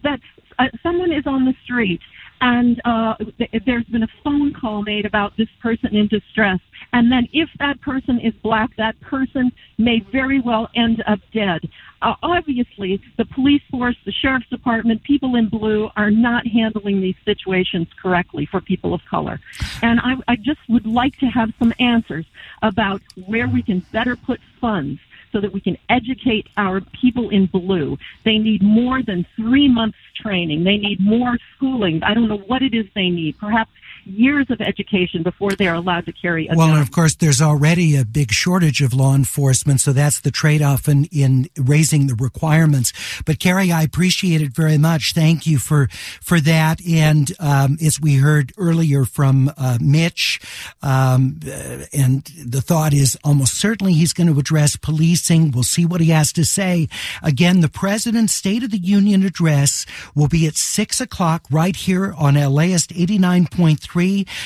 that uh, someone is on the street and uh, th- there's been a phone call made about this person in distress. And then if that person is black, that person may very well end up dead. Uh, obviously, the police force, the sheriff's department, people in blue are not handling these situations correctly for people of color. And I, I just would like to have some answers about where we can better put funds so that we can educate our people in blue. They need more than three months training. They need more schooling. I don't know what it is they need. Perhaps years of education before they're allowed to carry a well, gun. and of course, there's already a big shortage of law enforcement, so that's the trade-off in, in raising the requirements. But Carrie, I appreciate it very much. Thank you for for that. And um, as we heard earlier from uh, Mitch, um, uh, and the thought is almost certainly he's going to address policing. We'll see what he has to say. Again, the president's State of the Union address will be at six o'clock right here on LAist 89.3.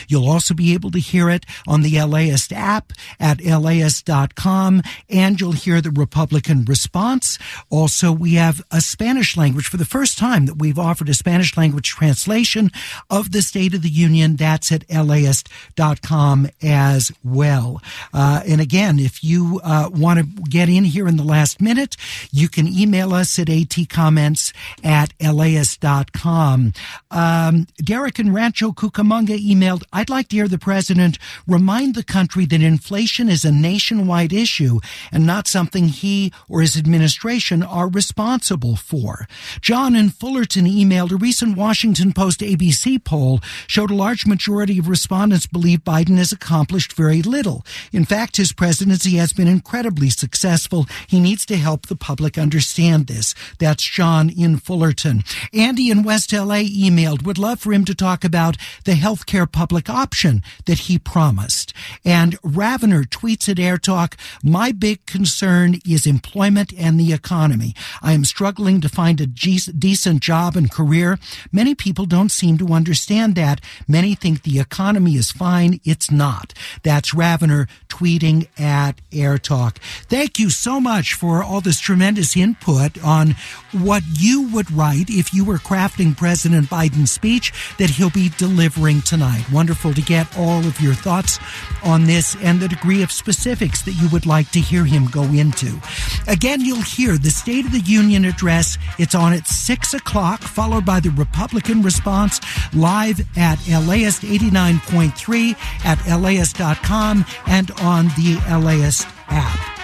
You'll also be able to hear it on the LAist app at laist.com and you'll hear the Republican response. Also, we have a Spanish language for the first time that we've offered a Spanish language translation of the State of the Union. That's at laist.com as well. Uh, and again, if you uh, want to get in here in the last minute, you can email us at atcomments at laist.com. Um, Derek and Rancho Cucamonga emailed, I'd like to hear the president remind the country that inflation is a nationwide issue and not something he or his administration are responsible for. John in Fullerton emailed a recent Washington Post ABC poll showed a large majority of respondents believe Biden has accomplished very little. In fact, his presidency has been incredibly successful. He needs to help the public understand this. That's John in Fullerton. Andy in West LA emailed, would love for him to talk about the healthcare public option that he promised. And Ravener tweets at Air Talk, my big concern is employment and the economy. I am struggling to find a decent job and career. Many people don't seem to understand that. Many think the economy is fine. It's not. That's Ravener tweeting at Air Talk. Thank you so much for all this tremendous input on what you would write if you were crafting President Biden's speech that he'll be delivering tonight. Wonderful to get all of your thoughts on this and the degree of specifics that you would like to hear him go into. Again, you'll hear the State of the Union address. It's on at 6 o'clock, followed by the Republican response live at LAist 89.3 at LAist.com and on the LAist app.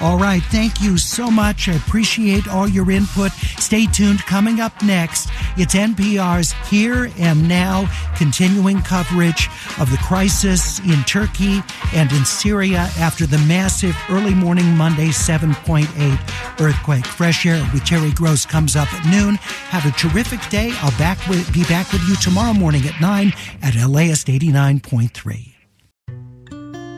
All right. Thank you so much. I appreciate all your input. Stay tuned. Coming up next, it's NPR's Here and Now, continuing coverage of the crisis in Turkey and in Syria after the massive early morning Monday 7.8 earthquake. Fresh Air with Terry Gross comes up at noon. Have a terrific day. I'll back with, be back with you tomorrow morning at 9 at LAist 89.3.